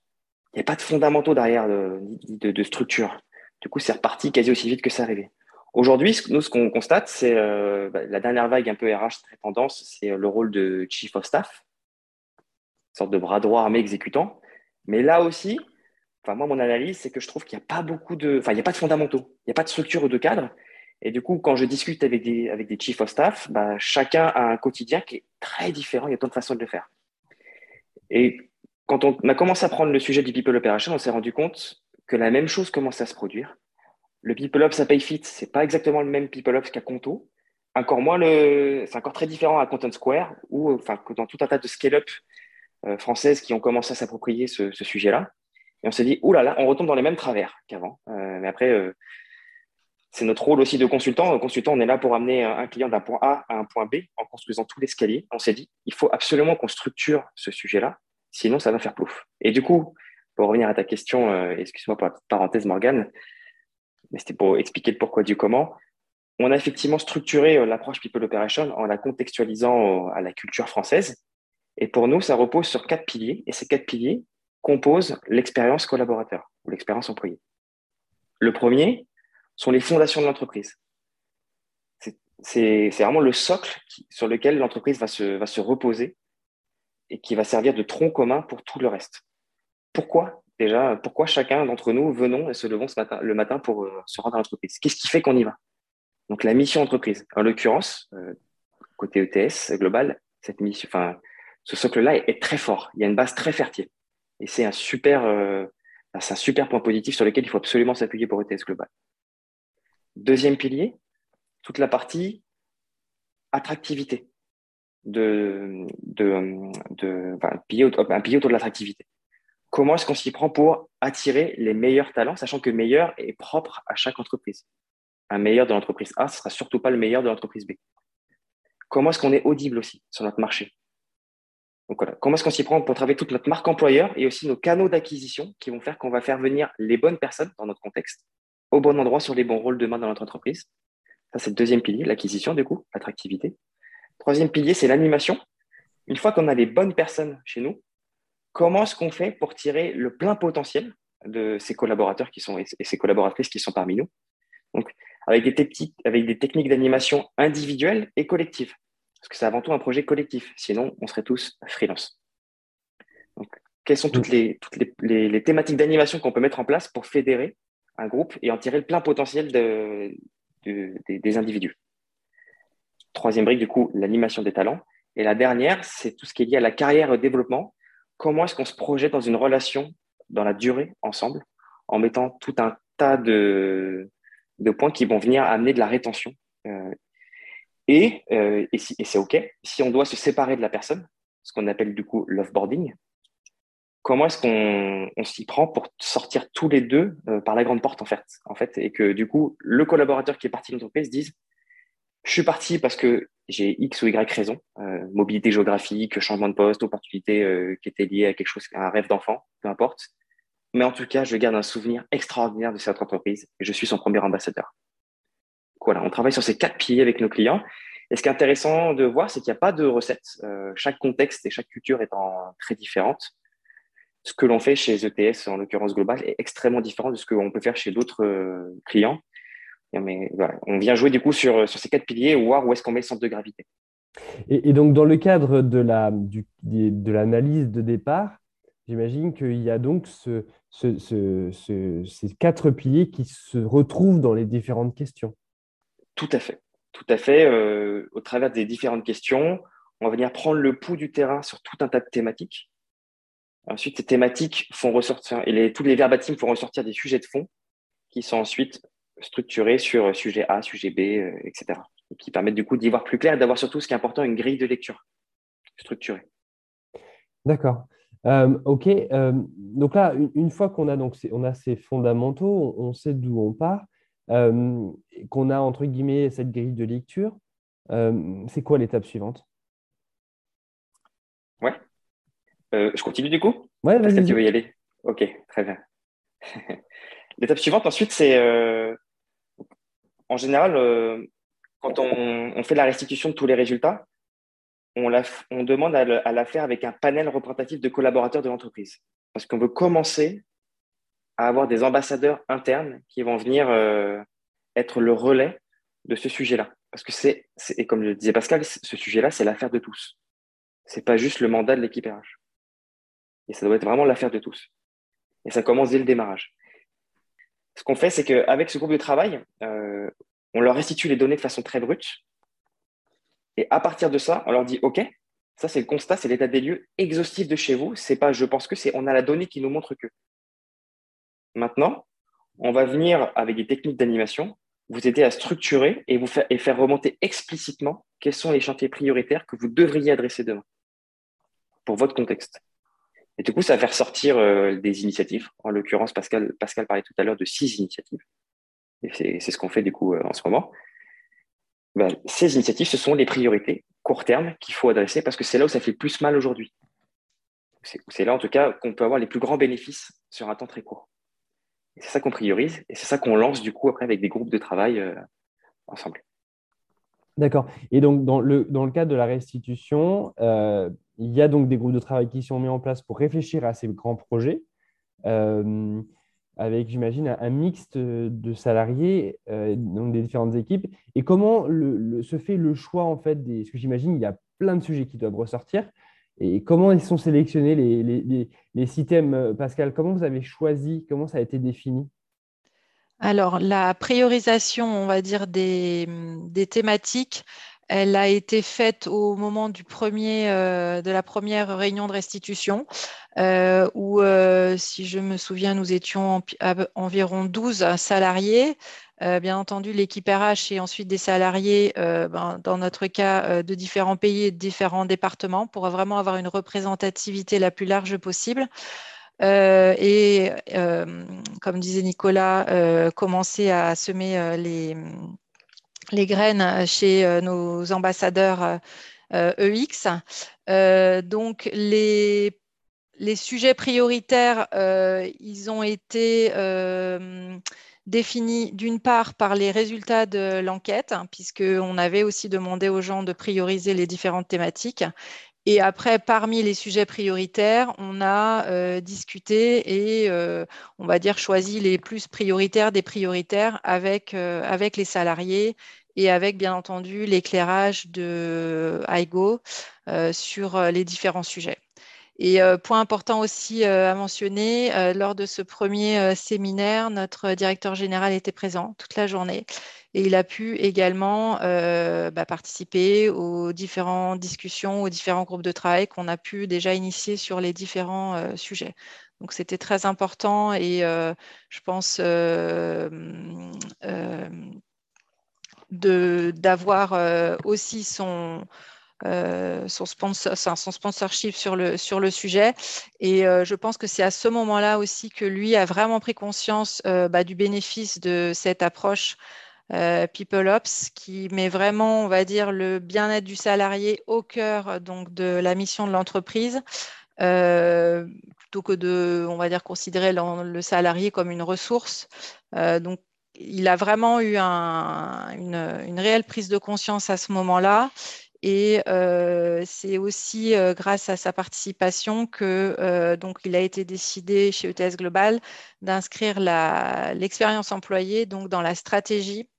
Il n'y a pas de fondamentaux derrière de, de, de, structure. Du coup, c'est reparti quasi aussi vite que ça arrivait. Aujourd'hui, nous, ce qu'on constate, c'est euh, bah, la dernière vague un peu RH très tendance, c'est le rôle de Chief of Staff sorte de bras droit armé exécutant. Mais là aussi, enfin, moi, mon analyse, c'est que je trouve qu'il n'y a pas beaucoup de, enfin, il n'y a pas de fondamentaux, il n'y a pas de structure ou de cadre. Et du coup, quand je discute avec des, avec des chiefs of staff, bah, chacun a un quotidien qui est très différent. Il y a tant de façons de le faire. Et quand on a commencé à prendre le sujet du people operation, on s'est rendu compte que la même chose commence à se produire. Le people ops à PayFit, c'est pas exactement le même people ops qu'à Conto. Encore moins le, c'est encore très différent à Content Square ou, enfin, dans tout un tas de scale-up euh, françaises qui ont commencé à s'approprier ce, sujet-là. Et on s'est dit, oulala, on retombe dans les mêmes travers qu'avant. Euh, mais après, euh, c'est notre rôle aussi de consultant. Consultant, on est là pour amener un client d'un point A à un point B en construisant tout l'escalier. On s'est dit, il faut absolument qu'on structure ce sujet-là, sinon ça va faire plouf. Et du coup, pour revenir à ta question, euh, excuse-moi pour la petite parenthèse, Morgane, mais c'était pour expliquer le pourquoi du comment. On a effectivement structuré l'approche People Operation en la contextualisant à la culture française et pour nous, ça repose sur quatre piliers. Et ces quatre piliers composent l'expérience collaborateur ou l'expérience employée. Le premier sont les fondations de l'entreprise. C'est vraiment le socle sur lequel l'entreprise va se, va se reposer et qui va servir de tronc commun pour tout le reste. Pourquoi Déjà, pourquoi chacun d'entre nous venons et se levons ce matin, le matin pour euh, se rendre à l'entreprise? Qu'est-ce qui fait qu'on y va? Donc la mission entreprise. En l'occurrence, euh, côté ETS global, cette mission, enfin, ce socle-là est, très fort. Il y a une base très fertile. Et c'est un super, euh, un super point positif sur lequel il faut absolument s'appuyer pour ETS Global. Deuxième pilier, toute la partie attractivité. De, de, un pilier autour de l'attractivité. Comment est-ce qu'on s'y prend pour attirer les meilleurs talents, sachant que meilleur est propre à chaque entreprise. Un meilleur de l'entreprise A, ce sera surtout pas le meilleur de l'entreprise B. Comment est-ce qu'on est audible aussi sur notre marché? Donc voilà, comment est-ce qu'on s'y prend pour travailler toute notre marque employeur et aussi nos canaux d'acquisition qui vont faire qu'on va faire venir les bonnes personnes dans notre contexte, au bon endroit, sur les bons rôles demain dans notre entreprise? Ça, c'est le deuxième pilier, l'acquisition, du coup, l'attractivité. Troisième pilier, c'est l'animation. Une fois qu'on a les bonnes personnes chez nous, comment est-ce qu'on fait pour tirer le plein potentiel de ces collaborateurs qui sont, et ces collaboratrices qui sont parmi nous? Donc, avec des, avec des techniques d'animation individuelles et collectives. Parce que c'est avant tout un projet collectif. Sinon, on serait tous freelance. Donc, quelles sont toutes les, toutes les, les, thématiques d'animation qu'on peut mettre en place pour fédérer un groupe et en tirer le plein potentiel de, de, des, individus? Troisième brique, du coup, l'animation des talents. Et la dernière, c'est tout ce qui est lié à la carrière et développement. Comment est-ce qu'on se projette dans une relation dans la durée ensemble en mettant tout un tas de, de points qui vont venir amener de la rétention euh, et, euh, et, c'est OK, si on doit se séparer de la personne, ce qu'on appelle du coup l'offboarding, comment est-ce qu'on s'y prend pour sortir tous les deux euh, par la grande porte en fait, en fait, et que du coup le collaborateur qui est parti de l'entreprise dise je suis parti parce que j'ai X ou Y raison, euh, mobilité géographique, changement de poste, opportunité euh, qui était liée à quelque chose, à un rêve d'enfant, peu importe. Mais en tout cas, je garde un souvenir extraordinaire de cette entreprise et je suis son premier ambassadeur voilà, on travaille sur ces quatre piliers avec nos clients. Et ce qui est intéressant de voir, c'est qu'il n'y a pas de recette. Euh, chaque contexte et chaque culture étant très différente. Ce que l'on fait chez ETS, en l'occurrence global, est extrêmement différent de ce qu'on peut faire chez d'autres clients. Mais on vient jouer du coup sur, sur ces quatre piliers, voir où est-ce qu'on met le centre de gravité. Et, donc, dans le cadre de, la, du, de l'analyse de départ, j'imagine qu'il y a donc ce, ce, ce, ces quatre piliers qui se retrouvent dans les différentes questions. Tout à fait. Tout à fait. Euh, au travers des différentes questions, on va venir prendre le pouls du terrain sur tout un tas de thématiques. Ensuite, ces thématiques font ressortir, et les, tous les verbatims font ressortir des sujets de fond qui sont ensuite structurés sur sujet A, sujet B, euh, etc. Et qui permettent du coup d'y voir plus clair et d'avoir surtout ce qui est important, une grille de lecture structurée. D'accord. Euh, ok. Euh, donc là, une, fois qu'on a, donc, on a ces fondamentaux, on, sait d'où on part, euh, qu'on a, entre guillemets, cette grille de lecture, c'est quoi l'étape suivante? Ouais. je continue du coup? Ouais, vas-y. Tu veux y aller? Ok, très bien. l'étape suivante, ensuite, c'est en général, quand on, fait la restitution de tous les résultats, on, demande à, la faire avec un panel représentatif de collaborateurs de l'entreprise. Parce qu'on veut commencer à avoir des ambassadeurs internes qui vont venir euh, être le relais de ce sujet-là. Parce que c'est, et comme le disait Pascal, ce sujet-là, c'est l'affaire de tous. Ce n'est pas juste le mandat de l'équipe RH. Et ça doit être vraiment l'affaire de tous. Et ça commence dès le démarrage. Ce qu'on fait, c'est qu'avec ce groupe de travail, euh, on leur restitue les données de façon très brute. Et à partir de ça, on leur dit OK, ça c'est le constat, c'est l'état des lieux exhaustif de chez vous. C'est pas je pense que, c'est on a la donnée qui nous montre que. Maintenant, on va venir avec des techniques d'animation, vous aider à structurer et vous faire, et faire remonter explicitement quels sont les chantiers prioritaires que vous devriez adresser demain pour votre contexte. Et du coup, ça va faire sortir euh, des initiatives. En l'occurrence, Pascal, Pascal parlait tout à l'heure de six initiatives. Et c'est ce qu'on fait du coup euh, en ce moment. Ben, ces initiatives, ce sont les priorités court terme qu'il faut adresser parce que c'est là où ça fait le plus mal aujourd'hui. C'est là, en tout cas, qu'on peut avoir les plus grands bénéfices sur un temps très court. C'est ça qu'on priorise et c'est ça qu'on lance du coup après avec des groupes de travail euh, ensemble. D'accord. Et donc, dans le, dans le cadre de la restitution, euh, il y a donc des groupes de travail qui sont mis en place pour réfléchir à ces grands projets. Euh, avec, j'imagine, un, mixte de salariés, euh, donc des différentes équipes. Et comment se fait le choix, en fait, des... Parce que j'imagine, il y a plein de sujets qui doivent ressortir. Et comment ils sont sélectionnés les, les, les, Pascal Comment vous avez choisi Comment ça a été défini? Alors, la priorisation, on va dire, des, des thématiques, elle a été faite au moment euh, de la première réunion de restitution, euh, où, euh, si je me souviens, nous étions environ 12 salariés. bien entendu, l'équipe RH et ensuite des salariés, ben, dans notre cas, de différents pays et de différents départements, pour vraiment avoir une représentativité la plus large possible. Et comme disait Nicolas, commencer à semer les graines chez euh, nos ambassadeurs EX. Euh, e euh, donc, les, les, sujets prioritaires, ils ont été définis d'une part par les résultats de l'enquête, hein, puisqu'on avait aussi demandé aux gens de prioriser les différentes thématiques. Et après, parmi les sujets prioritaires, on a discuté et on va dire choisi les plus prioritaires des prioritaires avec, avec les salariés et avec bien entendu l'éclairage de IGO euh, sur euh, les différents sujets. Et euh, point important aussi à mentionner, lors de ce premier séminaire, notre directeur général était présent toute la journée et il a pu également bah, participer aux différentes discussions, aux différents groupes de travail qu'on a pu déjà initier sur les différents sujets. Donc c'était très important et je pense d'avoir euh, aussi son, euh, son, sponsor, son sponsorship sur le, sujet. Et euh, je pense que c'est à ce moment-là aussi que lui a vraiment pris conscience bah, du bénéfice de cette approche People Ops qui met vraiment, on va dire, le bien-être du salarié au cœur donc, de la mission de l'entreprise. plutôt que de, on va dire, considérer le, salarié comme une ressource. donc, il a vraiment eu une, réelle prise de conscience à ce moment-là. Et euh, c'est aussi euh, grâce à sa participation que euh, donc il a été décidé chez ETS Global d'inscrire l'expérience employée donc dans la stratégie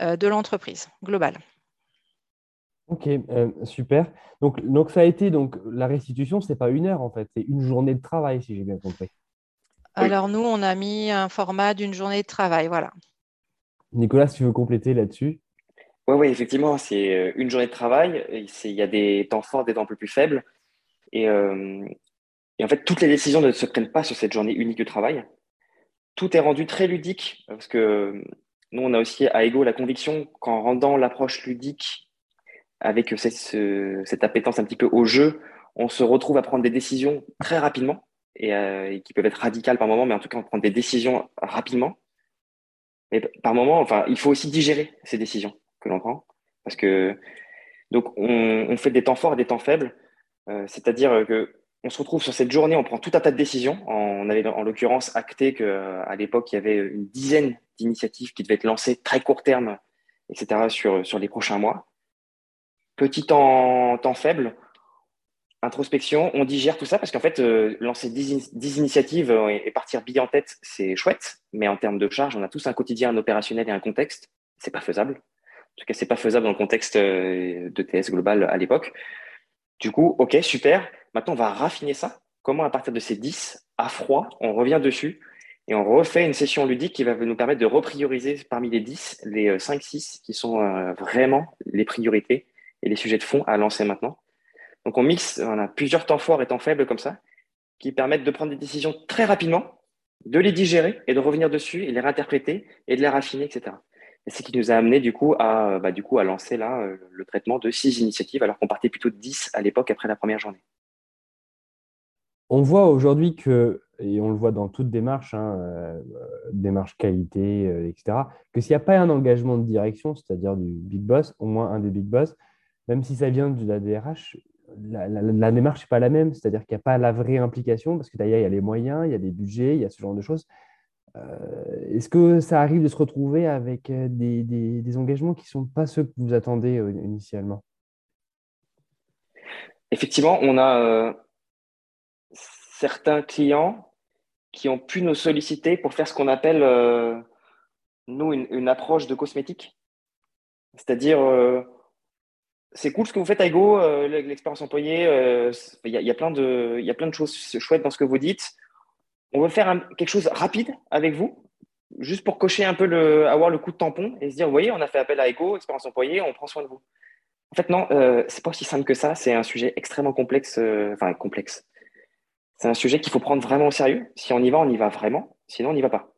de l'entreprise globale. Ok, super. Donc, donc ça a été donc la restitution, c'est pas une heure en fait, c'est une journée de travail si j'ai bien compris. Alors nous, on a mis un format d'une journée de travail, voilà. Nicolas, si tu veux compléter là-dessus. Oui, oui, effectivement, c'est euh, une journée de travail. Il y a des temps forts, des temps un peu plus faibles. Euh, et, en fait, toutes les décisions ne se prennent pas sur cette journée unique de travail. Tout est rendu très ludique parce que nous, on a aussi à Ego la conviction qu'en rendant l'approche ludique avec cette, cette, appétence un petit peu au jeu, on se retrouve à prendre des décisions très rapidement et, qui peuvent être radicales par moment, mais en tout cas, on prend des décisions rapidement. Et par moment, enfin, il faut aussi digérer ces décisions que l'on prend. Parce que, donc, on, fait des temps forts et des temps faibles. C'est-à-dire que on se retrouve sur cette journée, on prend tout un tas de décisions. On avait en l'occurrence acté qu'à l'époque, il y avait une dizaine d'initiatives qui devaient être lancées très court terme, etc., sur, sur les prochains mois. Petit temps, temps faible, introspection, on digère tout ça parce qu'en fait, euh, lancer 10, initiatives et, partir bille en tête, c'est chouette, mais en termes de charge, on a tous un quotidien, un opérationnel et un contexte. C'est pas faisable. En tout cas, c'est pas faisable dans le contexte euh, de TS global à l'époque. Du coup, ok, super. Maintenant, on va raffiner ça. Comment, à partir de ces 10, à froid, on revient dessus et on refait une session ludique qui va nous permettre de reprioriser parmi les 10, les 5-6 euh, qui sont euh, vraiment les priorités et les sujets de fond à lancer maintenant. Donc, on mixe, on a plusieurs temps forts et temps faibles comme ça, qui permettent de prendre des décisions très rapidement, de les digérer et de revenir dessus et les réinterpréter et de les raffiner, etc. C'est ce qui nous a amené du coup à, bah, du coup, à lancer là euh, le traitement de six initiatives alors qu'on partait plutôt de 10 à l'époque après la première journée. On voit aujourd'hui que, et on le voit dans toute démarche, hein, euh, démarche qualité, euh, etc., que s'il n'y a pas un engagement de direction, c'est-à-dire du big boss, au moins un des big boss, même si ça vient de la DRH, la, démarche n'est pas la même, c'est-à-dire qu'il n'y a pas la vraie implication, parce que d'ailleurs, il y a les moyens, il y a des budgets, il y a ce genre de choses. Euh, est-ce que ça arrive de se retrouver avec euh, des, engagements qui ne sont pas ceux que vous attendez euh, initialement? Effectivement, on a certains clients qui ont pu nous solliciter pour faire ce qu'on appelle, nous, une, approche de cosmétique. C'est-à-dire, c'est cool ce que vous faites à Ego, l'expérience employée. Il y, a plein de choses chouettes dans ce que vous dites on veut faire quelque chose rapide avec vous, juste pour cocher un peu le, avoir le coup de tampon et se dire, vous voyez, on a fait appel à Ego, expérience employée, on prend soin de vous. En fait, non, euh, c'est pas aussi simple que ça. C'est un sujet extrêmement complexe, euh, enfin complexe. C'est un sujet qu'il faut prendre vraiment au sérieux. Si on y va, on y va vraiment. Sinon, on n'y va pas.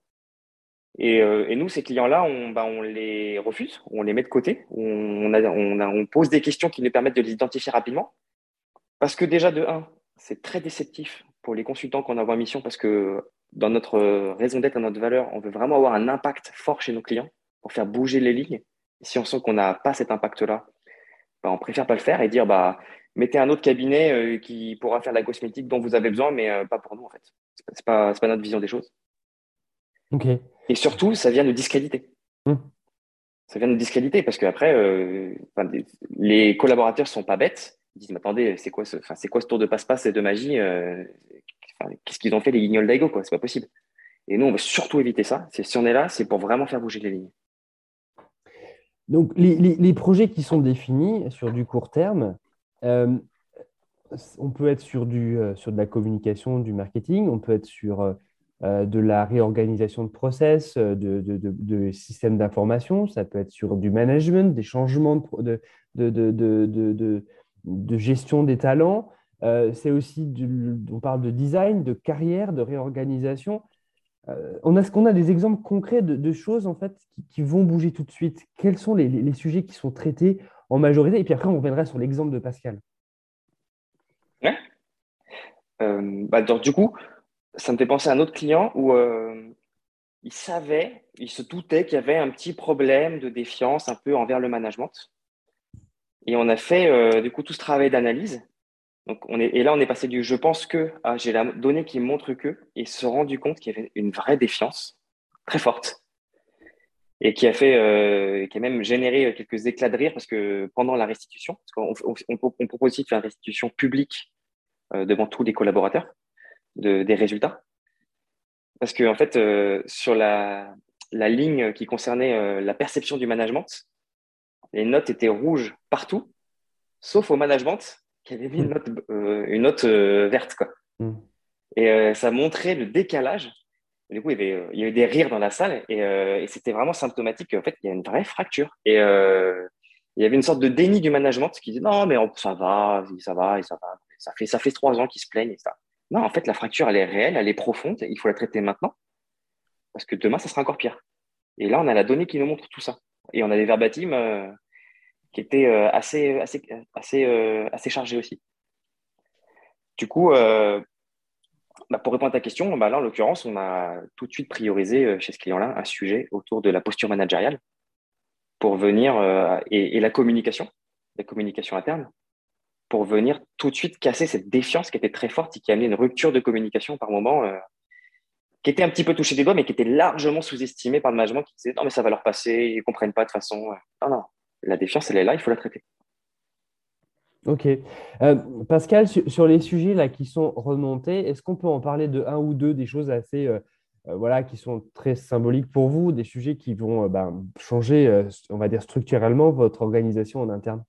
Et, euh, nous, ces clients-là, on, bah, on, les refuse, on les met de côté, on, on, on pose des questions qui nous permettent de les identifier rapidement. Parce que déjà, de un, c'est très déceptif pour les consultants qu'on envoie en mission parce que dans notre raison d'être, dans notre valeur, on veut vraiment avoir un impact fort chez nos clients pour faire bouger les lignes. si on sent qu'on n'a pas cet impact-là, bah, on préfère pas le faire et dire bah, mettez un autre cabinet euh, qui pourra faire la cosmétique dont vous avez besoin, mais euh, pas pour nous en fait. C'est pas, pas notre vision des choses. Et surtout, ça vient nous discréditer. Hmm. Ça vient nous discréditer parce qu'après, euh, les collaborateurs sont pas bêtes. Ils disent, mais attendez, c'est quoi, ce, c'est quoi ce tour de passe-passe et de magie qu'est-ce qu'ils ont fait les guignols d'Aigo quoi C'est pas possible. Et nous, on veut surtout éviter ça. Si on est là, c'est pour vraiment faire bouger les lignes. Donc, les, projets qui sont définis sur du court terme, euh, on peut être sur, du, euh, sur de la communication, du marketing, on peut être sur euh, de la réorganisation de process, de, de, de, systèmes d'information, ça peut être sur du management, des changements de, de gestion des talents. Euh, c'est aussi, on parle de design, de carrière, de réorganisation. Euh, on a ce qu'on a des exemples concrets de, choses en fait qui, vont bouger tout de suite. Quels sont les, sujets qui sont traités en majorité? Et puis après, on reviendra sur l'exemple de Pascal. Ouais. Euh, bah, du coup, ça me fait penser à un autre client où il savait, il se doutait qu'il y avait un petit problème de défiance un peu envers le management. Et on a fait du coup tout ce travail d'analyse donc on est, et là, on est passé du je pense que à j'ai la donnée qui montre que et se rendu compte qu'il y avait une vraie défiance très forte et qui a fait, euh, qui a même généré quelques éclats de rire parce que pendant la restitution, on, propose aussi de faire une restitution publique euh, devant tous les collaborateurs de, des résultats. Parce que en fait, euh, sur la ligne qui concernait la perception du management, les notes étaient rouges partout, sauf au management qui avait mis une note, euh, une note euh, verte. Quoi. Mm. Et euh, ça montrait le décalage. du coup, il y, avait, il y avait des rires dans la salle et, c'était vraiment symptomatique qu'en fait, il y a une vraie fracture. Et il y avait une sorte de déni du management qui disait non, mais ça va, ça va, ça va. Ça fait, ça fait trois ans qu'ils se plaignent et ça. Non, en fait, la fracture, elle est réelle, elle est profonde. Il faut la traiter maintenant parce que demain, ça sera encore pire. Et là, on a la donnée qui nous montre tout ça. Et on a des verbatims qui euh, assez, assez, assez, euh, assez chargé aussi. du coup, euh, bah, pour répondre à ta question, bah, là, en l'occurrence, on a tout de suite priorisé euh, chez ce client-là un sujet autour de la posture managériale pour venir, et, la communication, la communication interne, pour venir tout de suite casser cette défiance qui était très forte et qui a amené une rupture de communication par moment, qui était un petit peu touchée des doigts, mais qui était largement sous-estimée par le management qui disait non, mais ça va leur passer, ils ne comprennent pas de façon. Non, non, la défiance, elle est là, il faut la traiter. Ok. Euh, Pascal, sur, les sujets là, qui sont remontés, est-ce qu'on peut en parler de un ou deux des choses assez, euh, euh, voilà, qui sont très symboliques pour vous, des sujets qui vont ben, changer, on va dire, structurellement votre organisation en interne?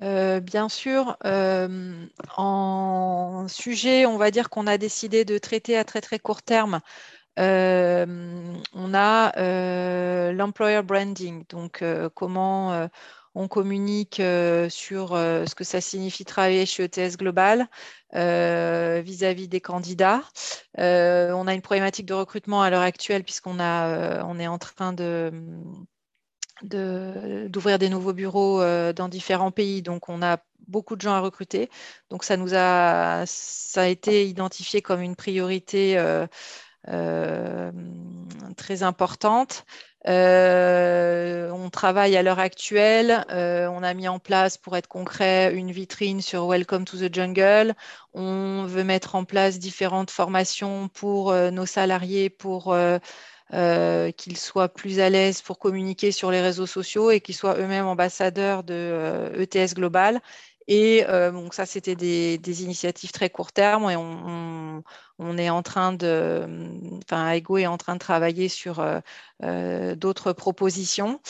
Bien sûr, en sujet, on va dire qu'on a décidé de traiter à très très court terme. on a l'employer branding, donc comment on communique euh, sur euh, ce que ça signifie travailler chez ETS Global euh, vis-à-vis des candidats. on a une problématique de recrutement à l'heure actuelle puisqu'on on est en train de d'ouvrir des nouveaux bureaux dans différents pays. Donc, on a beaucoup de gens à recruter. Donc, ça nous a, été identifié comme une priorité très importante. Euh, on travaille à l'heure actuelle. Euh, on a mis en place, pour être concret, une vitrine sur Welcome to the Jungle. On veut mettre en place différentes formations pour euh, nos salariés pour qu'ils soient plus à l'aise pour communiquer sur les réseaux sociaux et qu'ils soient eux-mêmes ambassadeurs de ETS e Global. Et donc ça, c'était des, initiatives très court terme et on, on est en train de, enfin, Ego est en train de travailler sur euh, euh, d'autres propositions.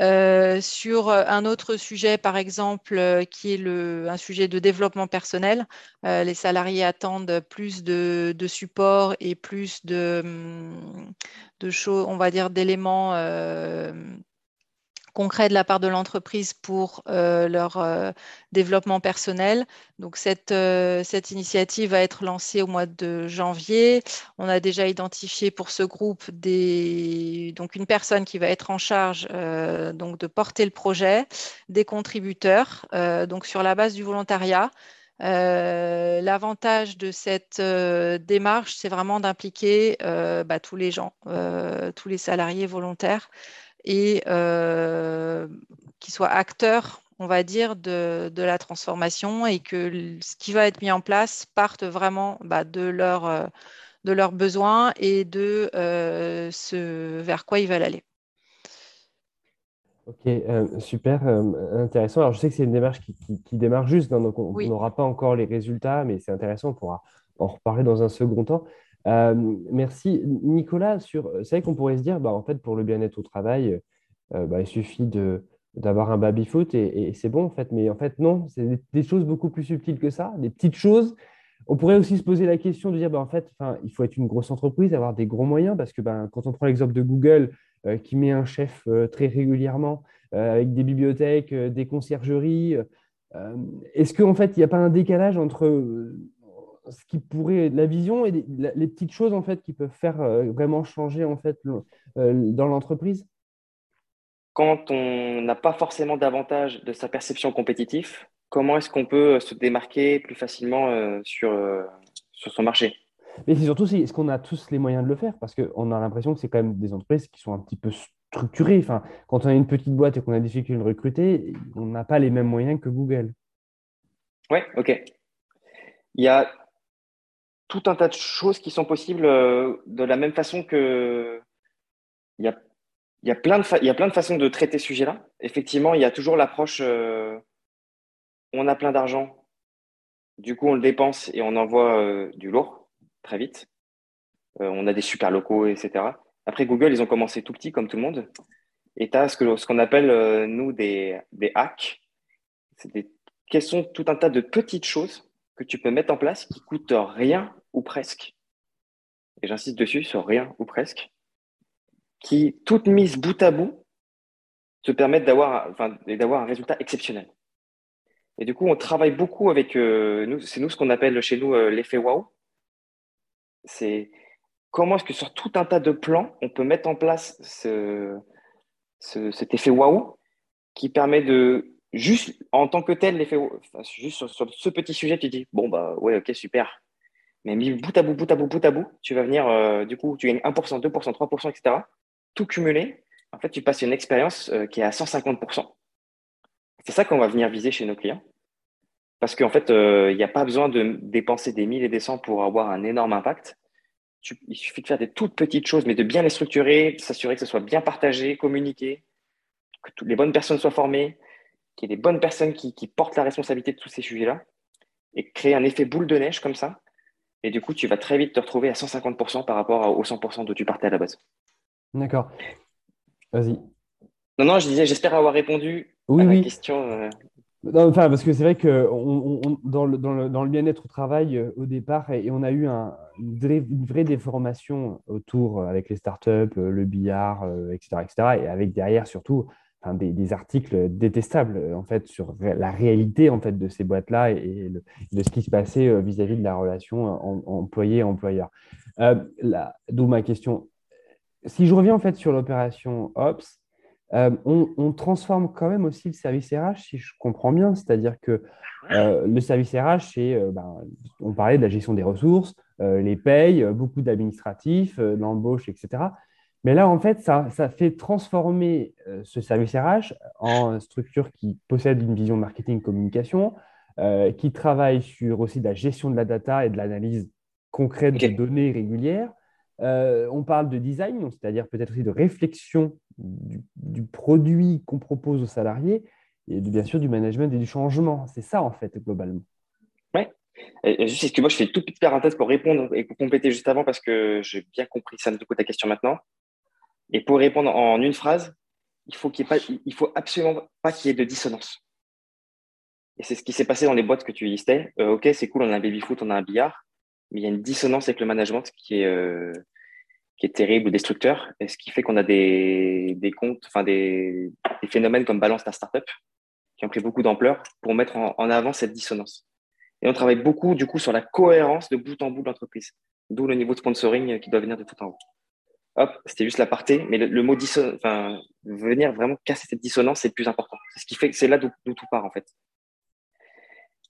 Euh, sur un autre sujet, par exemple, qui est le, un sujet de développement personnel, les salariés attendent plus de, de, support et plus de, de choses, on va dire, d'éléments concret de la part de l'entreprise pour euh, leur euh, développement personnel. Donc cette, euh, cette initiative va être lancée au mois de janvier. On a déjà identifié pour ce groupe des, donc une personne qui va être en charge donc de porter le projet, des contributeurs, donc sur la base du volontariat. L'avantage de cette démarche, c'est vraiment d'impliquer bah, tous les gens, tous les salariés volontaires et euh, qu'ils soient acteurs, on va dire, de, la transformation et que ce qui va être mis en place parte vraiment bah, de, leur, euh, de leurs besoins et de euh, ce vers quoi ils veulent aller. Ok, super, intéressant. Alors, je sais que c'est une démarche qui, démarre juste, hein, donc on n'aura pas encore les résultats, mais c'est intéressant, on pourra en reparler dans un second temps. Euh, merci. Nicolas, sur... c'est vrai qu'on pourrait se dire, bah, en fait, pour le bien-être au travail, euh, bah, il suffit de, d'avoir un baby-foot et, c'est bon, en fait. Mais en fait, non, c'est des, choses beaucoup plus subtiles que ça, des petites choses. On pourrait aussi se poser la question de dire, bah, en fait, il faut être une grosse entreprise, avoir des gros moyens, parce que ben, quand on prend l'exemple de Google, euh, qui met un chef très régulièrement, avec des bibliothèques, des conciergeries, est-ce qu'en fait, il n'y a pas un décalage entre ce qui pourrait, la vision et les, petites choses en fait qui peuvent faire euh, vraiment changer en fait euh, dans l'entreprise? Quand on n'a pas forcément d'avantage de sa perception compétitive, comment est-ce qu'on peut se démarquer plus facilement euh, sur, sur son marché? Mais c'est surtout est-ce qu'on a tous les moyens de le faire? Parce qu'on a l'impression que c'est quand même des entreprises qui sont un petit peu structurées. Enfin, quand on a une petite boîte et qu'on a des difficultés de recruter, on n'a pas les mêmes moyens que Google. Oui, ok. Il y a tout un tas de choses qui sont possibles euh, de la même façon que il y a, plein de façons de traiter ce sujet-là. Effectivement, il y a toujours l'approche euh, on a plein d'argent, du coup on le dépense et on envoie euh, du lourd très vite. on a des super locaux, etc. Après Google, ils ont commencé tout petit comme tout le monde. Et tu as ce qu'on ce appelle, nous, des, des hacks. C'est des, quels sont tout un tas de petites choses que tu peux mettre en place qui coûtent rien ou presque. Et j'insiste dessus sur rien ou presque, qui, toutes mises bout à bout, te permettent d'avoir enfin, un résultat exceptionnel. Et du coup, on travaille beaucoup avec euh, nous, c'est nous ce qu'on appelle chez nous euh, l'effet wow. C'est comment est-ce que sur tout un tas de plans, on peut mettre en place ce, cet effet wow qui permet de juste en tant que tel, l'effet, juste sur, ce petit sujet, tu dis, bon, bah ouais, ok, super. Mais bout à bout, bout à bout, bout à bout, tu vas venir, euh, du coup, tu gagnes 1%, 2%, 3%, etc. Tout cumulé, en fait, tu passes une expérience euh, qui est à 150%. C'est ça qu'on va venir viser chez nos clients. Parce qu'en fait, euh, il n'y a pas besoin de dépenser des 1000 et des 100 pour avoir un énorme impact. il suffit de faire des toutes petites choses, mais de bien les structurer, s'assurer que ce soit bien partagé, communiqué, que toutes les bonnes personnes soient formées, qu'il y ait des bonnes personnes qui, portent la responsabilité de tous ces sujets-là, et créer un effet boule de neige comme ça. Et du coup, tu vas très vite te retrouver à 150% par rapport aux 100% dont tu partais à la base. D'accord. Vas-y. Non, non, je disais, j'espère avoir répondu à la question. Euh, enfin, parce que c'est vrai que dans le, bien-être au travail, euh, au départ, et, on a eu une, vraie, déformation autour euh, avec les startups, le billard, etc., etc., et avec derrière surtout des, articles détestables en fait sur la réalité en fait de ces boîtes-là et, de ce qui se passait vis-à-vis de la relation employé-employeur. D'où ma question. Si je reviens en fait sur l'opération Ops, euh, on, transforme quand même aussi le service RH, si je comprends bien. C'est-à-dire que euh, le service RH, euh, ben, on parlait de la gestion des ressources, les payes, beaucoup d'administratifs, l'embauche, etc. Mais là, en fait, ça, fait transformer ce service RH en structure qui possède une vision marketing communication, qui travaille sur aussi la gestion de la data et de l'analyse concrète des données régulières, euh, on parle de design, c'est-à-dire peut-être aussi de réflexion du, produit qu'on propose aux salariés et bien sûr du management et du changement. C'est ça en fait globalement. Oui. Juste, que moi je fais une toute petite parenthèse pour répondre et pour compléter juste avant parce que j'ai bien compris ça du coup ta question maintenant. Et pour répondre en une phrase, il faut qu'il pas, il faut absolument pas qu'il y ait de dissonance. Et c'est ce qui s'est passé dans les boîtes que tu listais. Euh, ok, c'est cool, on a un baby foot, on a un billard mais il y a une dissonance avec le management qui est, euh, qui est terrible ou destructeur, et ce qui fait qu'on a des, des comptes, enfin des, des, phénomènes comme Balance ta startup, qui ont pris beaucoup d'ampleur pour mettre en, avant cette dissonance. Et on travaille beaucoup du coup sur la cohérence de bout en bout de l'entreprise, d'où le niveau de sponsoring qui doit venir de tout en haut. C'était juste la partie, mais le, mot dissonance, venir vraiment casser cette dissonance, c'est le plus important. C'est ce qui fait c'est là d'où tout part en fait.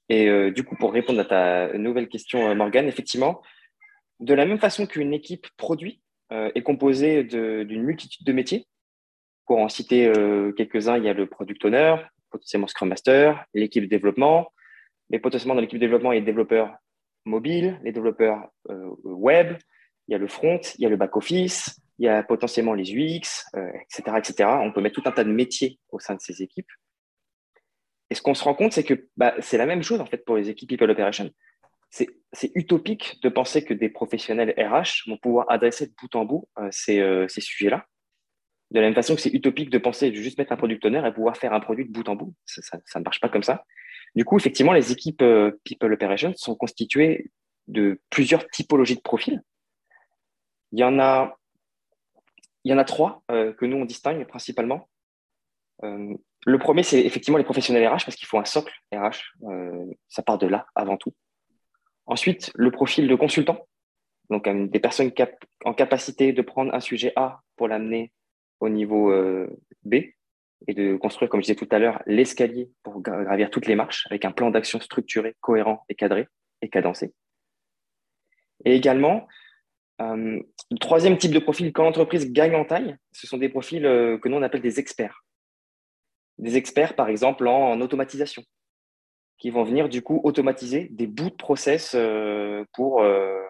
Et euh, du coup, pour répondre à ta nouvelle question, euh, Morgane, effectivement, de la même façon qu'une équipe produit euh, est composée d'une multitude de métiers, pour en citer quelques-uns, il y a le product owner, potentiellement Scrum Master, l'équipe développement, mais potentiellement dans l'équipe développement, il y a les développeurs mobiles, les développeurs web, il y a le front, il y a le back-office, il y a potentiellement les UX, etc., etc. On peut mettre tout un tas de métiers au sein de ces équipes. Et ce qu'on se rend compte, c'est que bah, c'est la même chose en fait pour les équipes People Operation. C'est utopique de penser que des professionnels RH vont pouvoir adresser de bout en bout euh, euh, ces, sujets-là. De la même façon que c'est utopique de penser de juste mettre un product owner et pouvoir faire un produit de bout en bout. Ça, ne marche pas comme ça. Du coup, effectivement, les équipes euh, People Operations sont constituées de plusieurs typologies de profils. Il y en a, il y en a trois que nous, on distingue principalement. Le premier, c'est effectivement les professionnels RH parce qu'il faut un socle RH. Euh, ça part de là avant tout. Ensuite, le profil de consultant. Donc, euh, des personnes en capacité de prendre un sujet A pour l'amener au niveau euh, B et de construire, comme je disais tout à l'heure, l'escalier pour gravir toutes les marches avec un plan d'action structuré, cohérent et cadré et cadencé. Et également, le troisième type de profil, quand l'entreprise gagne en taille, ce sont des profils que nous on appelle des experts des experts, par exemple, en, automatisation, qui vont venir du coup automatiser des bouts de process euh, pour, euh,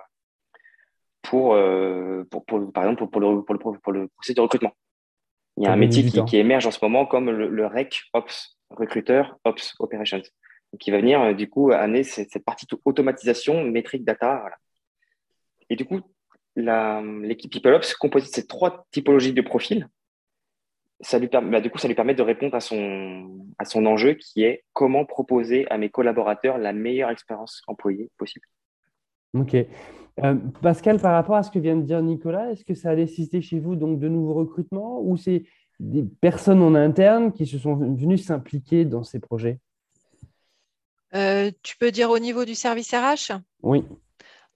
euh, pour, pour, par exemple, pour, le, pour, le, le processus de recrutement. Il y a un métier qui, émerge en ce moment comme le, REC Ops, recruteur Ops Operations, qui va venir du coup amener cette, partie automatisation, métrique, data. Et du coup, l'équipe People Ops composée de ces trois typologies de profils ça lui permet, bah, du coup, ça lui permet de répondre à son, à son enjeu qui est comment proposer à mes collaborateurs la meilleure expérience employée possible. Ok. Euh, Pascal, par rapport à ce que vient de dire Nicolas, est-ce que ça a nécessité chez vous donc de nouveaux recrutements ou c'est des personnes en interne qui se sont venues s'impliquer dans ces projets? Euh, Tu peux dire au niveau du service RH Oui.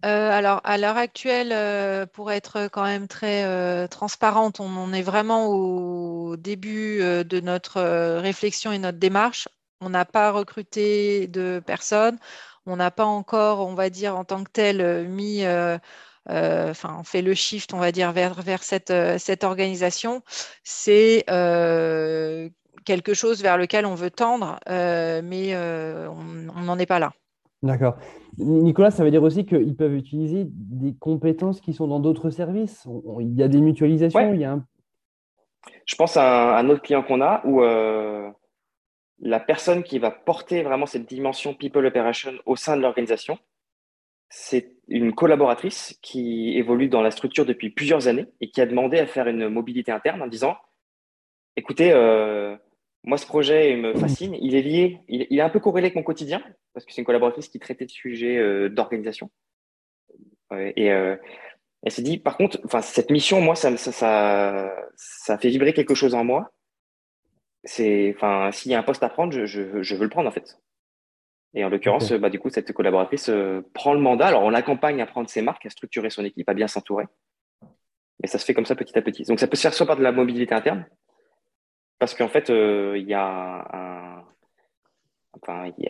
Euh, alors, à l'heure actuelle, euh, pour être quand même très euh, transparente, on, est vraiment au début de notre réflexion et notre démarche. on n'a pas recruté de personnes, on n'a pas encore, on va dire, en tant que tel, mis enfin, on fait le shift, on va dire, vers, cette, organisation, c'est quelque chose vers lequel on veut tendre, mais on n'en est pas là. D'accord. Nicolas, ça veut dire aussi qu'ils peuvent utiliser des compétences qui sont dans d'autres services. Il y a des mutualisations. Il y a Je pense à un, autre client qu'on a où la personne qui va porter vraiment cette dimension people operation au sein de l'organisation, c'est une collaboratrice qui évolue dans la structure depuis plusieurs années et qui a demandé à faire une mobilité interne en disant écoutez, euh, moi ce projet me fascine, il est lié, il, est un peu corrélé avec mon quotidien parce que c'est une collaboratrice qui traitait de sujets euh, d'organisation. et euh, elle s'est dit par contre, cette mission, moi, ça, ça, ça, fait vibrer quelque chose en moi. S'il y a un poste à prendre, je, je veux le prendre en fait. Et en l'occurrence, bah, du coup, cette collaboratrice euh, prend le mandat. Alors, on l'accompagne à prendre ses marques, à structurer son équipe, à bien s'entourer. Et ça se fait comme ça petit à petit. Donc, ça peut se faire soit par de la mobilité interne, parce qu'en fait, euh, il y a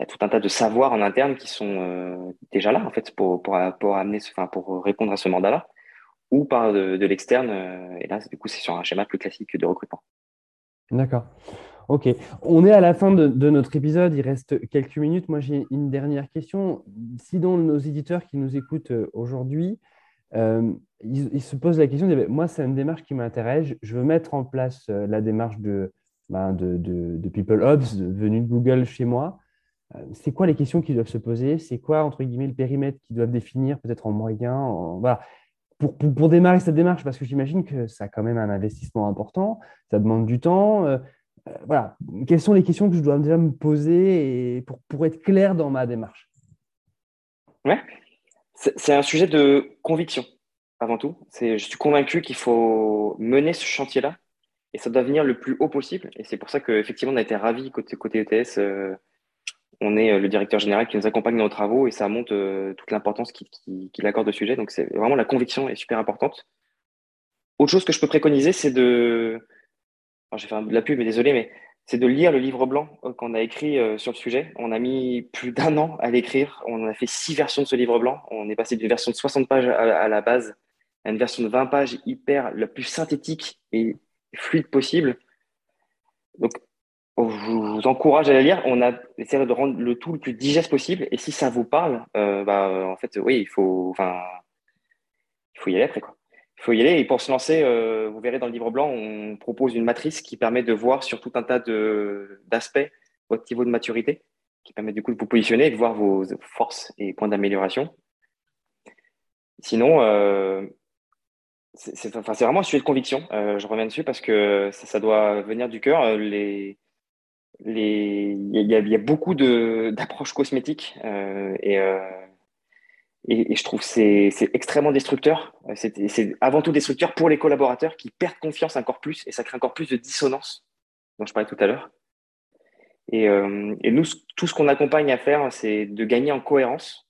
tout un tas de savoirs en interne qui sont euh, déjà là, en fait, pour, amener, enfin, pour répondre à ce mandat-là, ou par de, l'externe. et là, du coup, c'est sur un schéma plus classique de recrutement. D'accord. Ok, on est à la fin de, notre épisode, il reste quelques minutes. Moi, j'ai une dernière question. Si nos éditeurs qui nous écoutent euh, aujourd'hui, euh, ils, se posent la question, moi, c'est une démarche qui m'intéresse, je veux mettre en place euh, la démarche de, ben, de, de, People Ops venue de Google chez moi. c'est quoi les questions qu'ils doivent se poser? C'est quoi, entre guillemets, le périmètre qu'ils doivent définir, peut-être en moyen voilà. Pour, pour, démarrer cette démarche, parce que j'imagine que ça a quand même un investissement important, ça demande du temps. Euh, voilà, quelles sont les questions que je dois déjà me poser et pour, pour être clair dans ma démarche? Ouais, c'est un sujet de conviction avant tout. Je suis convaincu qu'il faut mener ce chantier-là et ça doit venir le plus haut possible. Et c'est pour ça qu'effectivement, on a été ravis côté, ETS. Euh, on est euh, le directeur général qui nous accompagne dans nos travaux et ça montre toute l'importance qu'il accorde au sujet. Donc, c'est vraiment la conviction est super importante. Autre chose que je peux préconiser, c'est de, j'ai fait de la pub, mais désolé, mais c'est de lire le livre blanc euh, qu'on a écrit euh, sur le sujet. On a mis plus d'un an à l'écrire. On a fait six versions de ce livre blanc. On est passé d'une version de 60 pages à, la base à une version de 20 pages hyper, la plus synthétique et fluide possible. Donc, je vous encourage à la lire. On a essayé de rendre le tout le plus digeste possible. Et si ça vous parle, euh, bah, en fait, oui, il faut, enfin, il faut y aller après, quoi il faut y aller. Et pour se lancer, euh, vous verrez dans le livre blanc, on propose une matrice qui permet de voir sur tout un tas d'aspects votre niveau de maturité, qui permet du coup de vous positionner et de voir vos forces et points d'amélioration. Sinon, euh, c'est vraiment un sujet de conviction. Euh, je reviens dessus parce que ça, doit venir du cœur. Les, les, il y, a, beaucoup d'approches cosmétiques et et, je trouve que c'est extrêmement destructeur. C'est avant tout destructeur pour les collaborateurs qui perdent confiance encore plus et ça crée encore plus de dissonance dont je parlais tout à l'heure. Et, euh, et, nous, tout ce qu'on accompagne à faire, c'est de gagner en cohérence.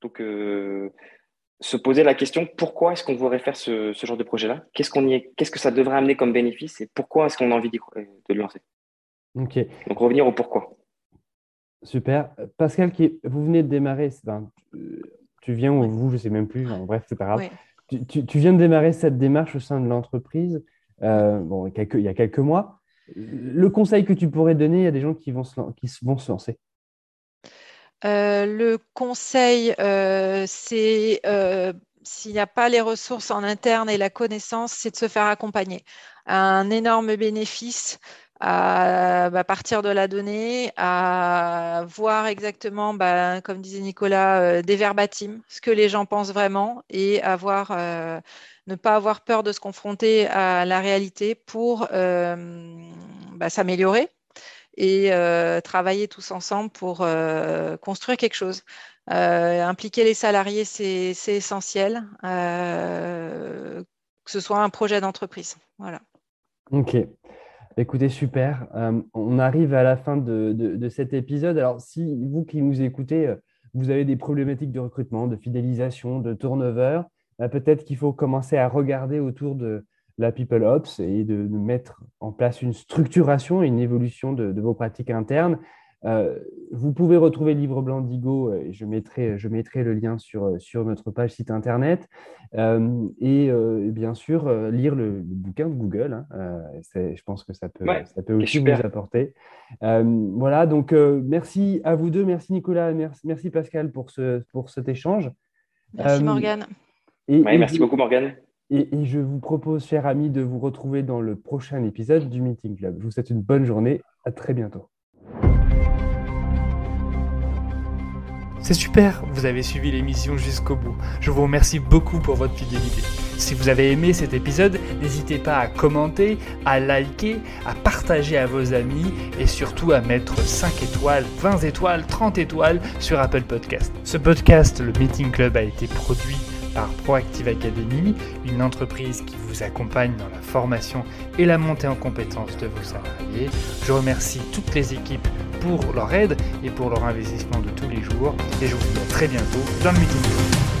Donc, euh, se poser la question pourquoi est-ce qu'on voudrait faire ce, ce genre de projet-là? Qu'est-ce qu'on qu'est-ce que ça devrait amener comme bénéfice et pourquoi est-ce qu'on a envie de le lancer? Ok. Donc revenir au pourquoi. Super. Pascal, qui, vous venez de démarrer, ben, tu viens ou vous, je ne sais même plus, bref, c'est pas grave. Tu, viens de démarrer cette démarche au sein de l'entreprise euh, bon, il y a quelques mois. Le conseil que tu pourrais donner à des gens qui vont se, qui vont se lancer? Le conseil, euh, c'est s'il n'y a pas les ressources en interne et la connaissance, c'est de se faire accompagner. Un énorme bénéfice, à, bah, partir de la donnée, à voir exactement, bah, comme disait Nicolas, euh, des verbatims, ce que les gens pensent vraiment et avoir, euh, ne pas avoir peur de se confronter à la réalité pour euh, bah, s'améliorer et travailler tous ensemble pour construire quelque chose. impliquer les salariés, c'est essentiel, que ce soit un projet d'entreprise. Voilà. Ok. Écoutez, super. Euh, on arrive à la fin de, cet épisode. Alors, si vous qui nous écoutez, euh, vous avez des problématiques de recrutement, de fidélisation, de turnover, peut-être qu'il faut commencer à regarder autour de la People Ops et de, mettre en place une structuration, une évolution de, vos pratiques internes. vous pouvez retrouver le livre blanc d'Igo et je mettrai, je mettrai le lien sur, sur notre page site internet. et bien sûr, lire le, bouquin de Google. Hein. je pense que ça peut, ça peut aussi vous apporter. voilà, donc merci à vous deux. Merci Nicolas, merci, merci Pascal pour, ce, pour cet échange. Merci Morgane. merci beaucoup Morgane. Et, je vous propose, chers amis, de vous retrouver dans le prochain épisode du Meeting Club. Je vous souhaite une bonne journée. À très bientôt. C'est super, vous avez suivi l'émission jusqu'au bout. Je vous remercie beaucoup pour votre fidélité. Si vous avez aimé cet épisode, n'hésitez pas à commenter, à liker, à partager à vos amis et surtout à mettre 5 étoiles, 20 étoiles, 30 étoiles sur Apple Podcast. Ce podcast, le Meeting Club, a été produit par Proactive Academy, une entreprise qui vous accompagne dans la formation et la montée en compétences de vos salariés. Je remercie toutes les équipes pour leur aide et pour leur investissement de tous les jours et je vous dis à très bientôt dans le Meeting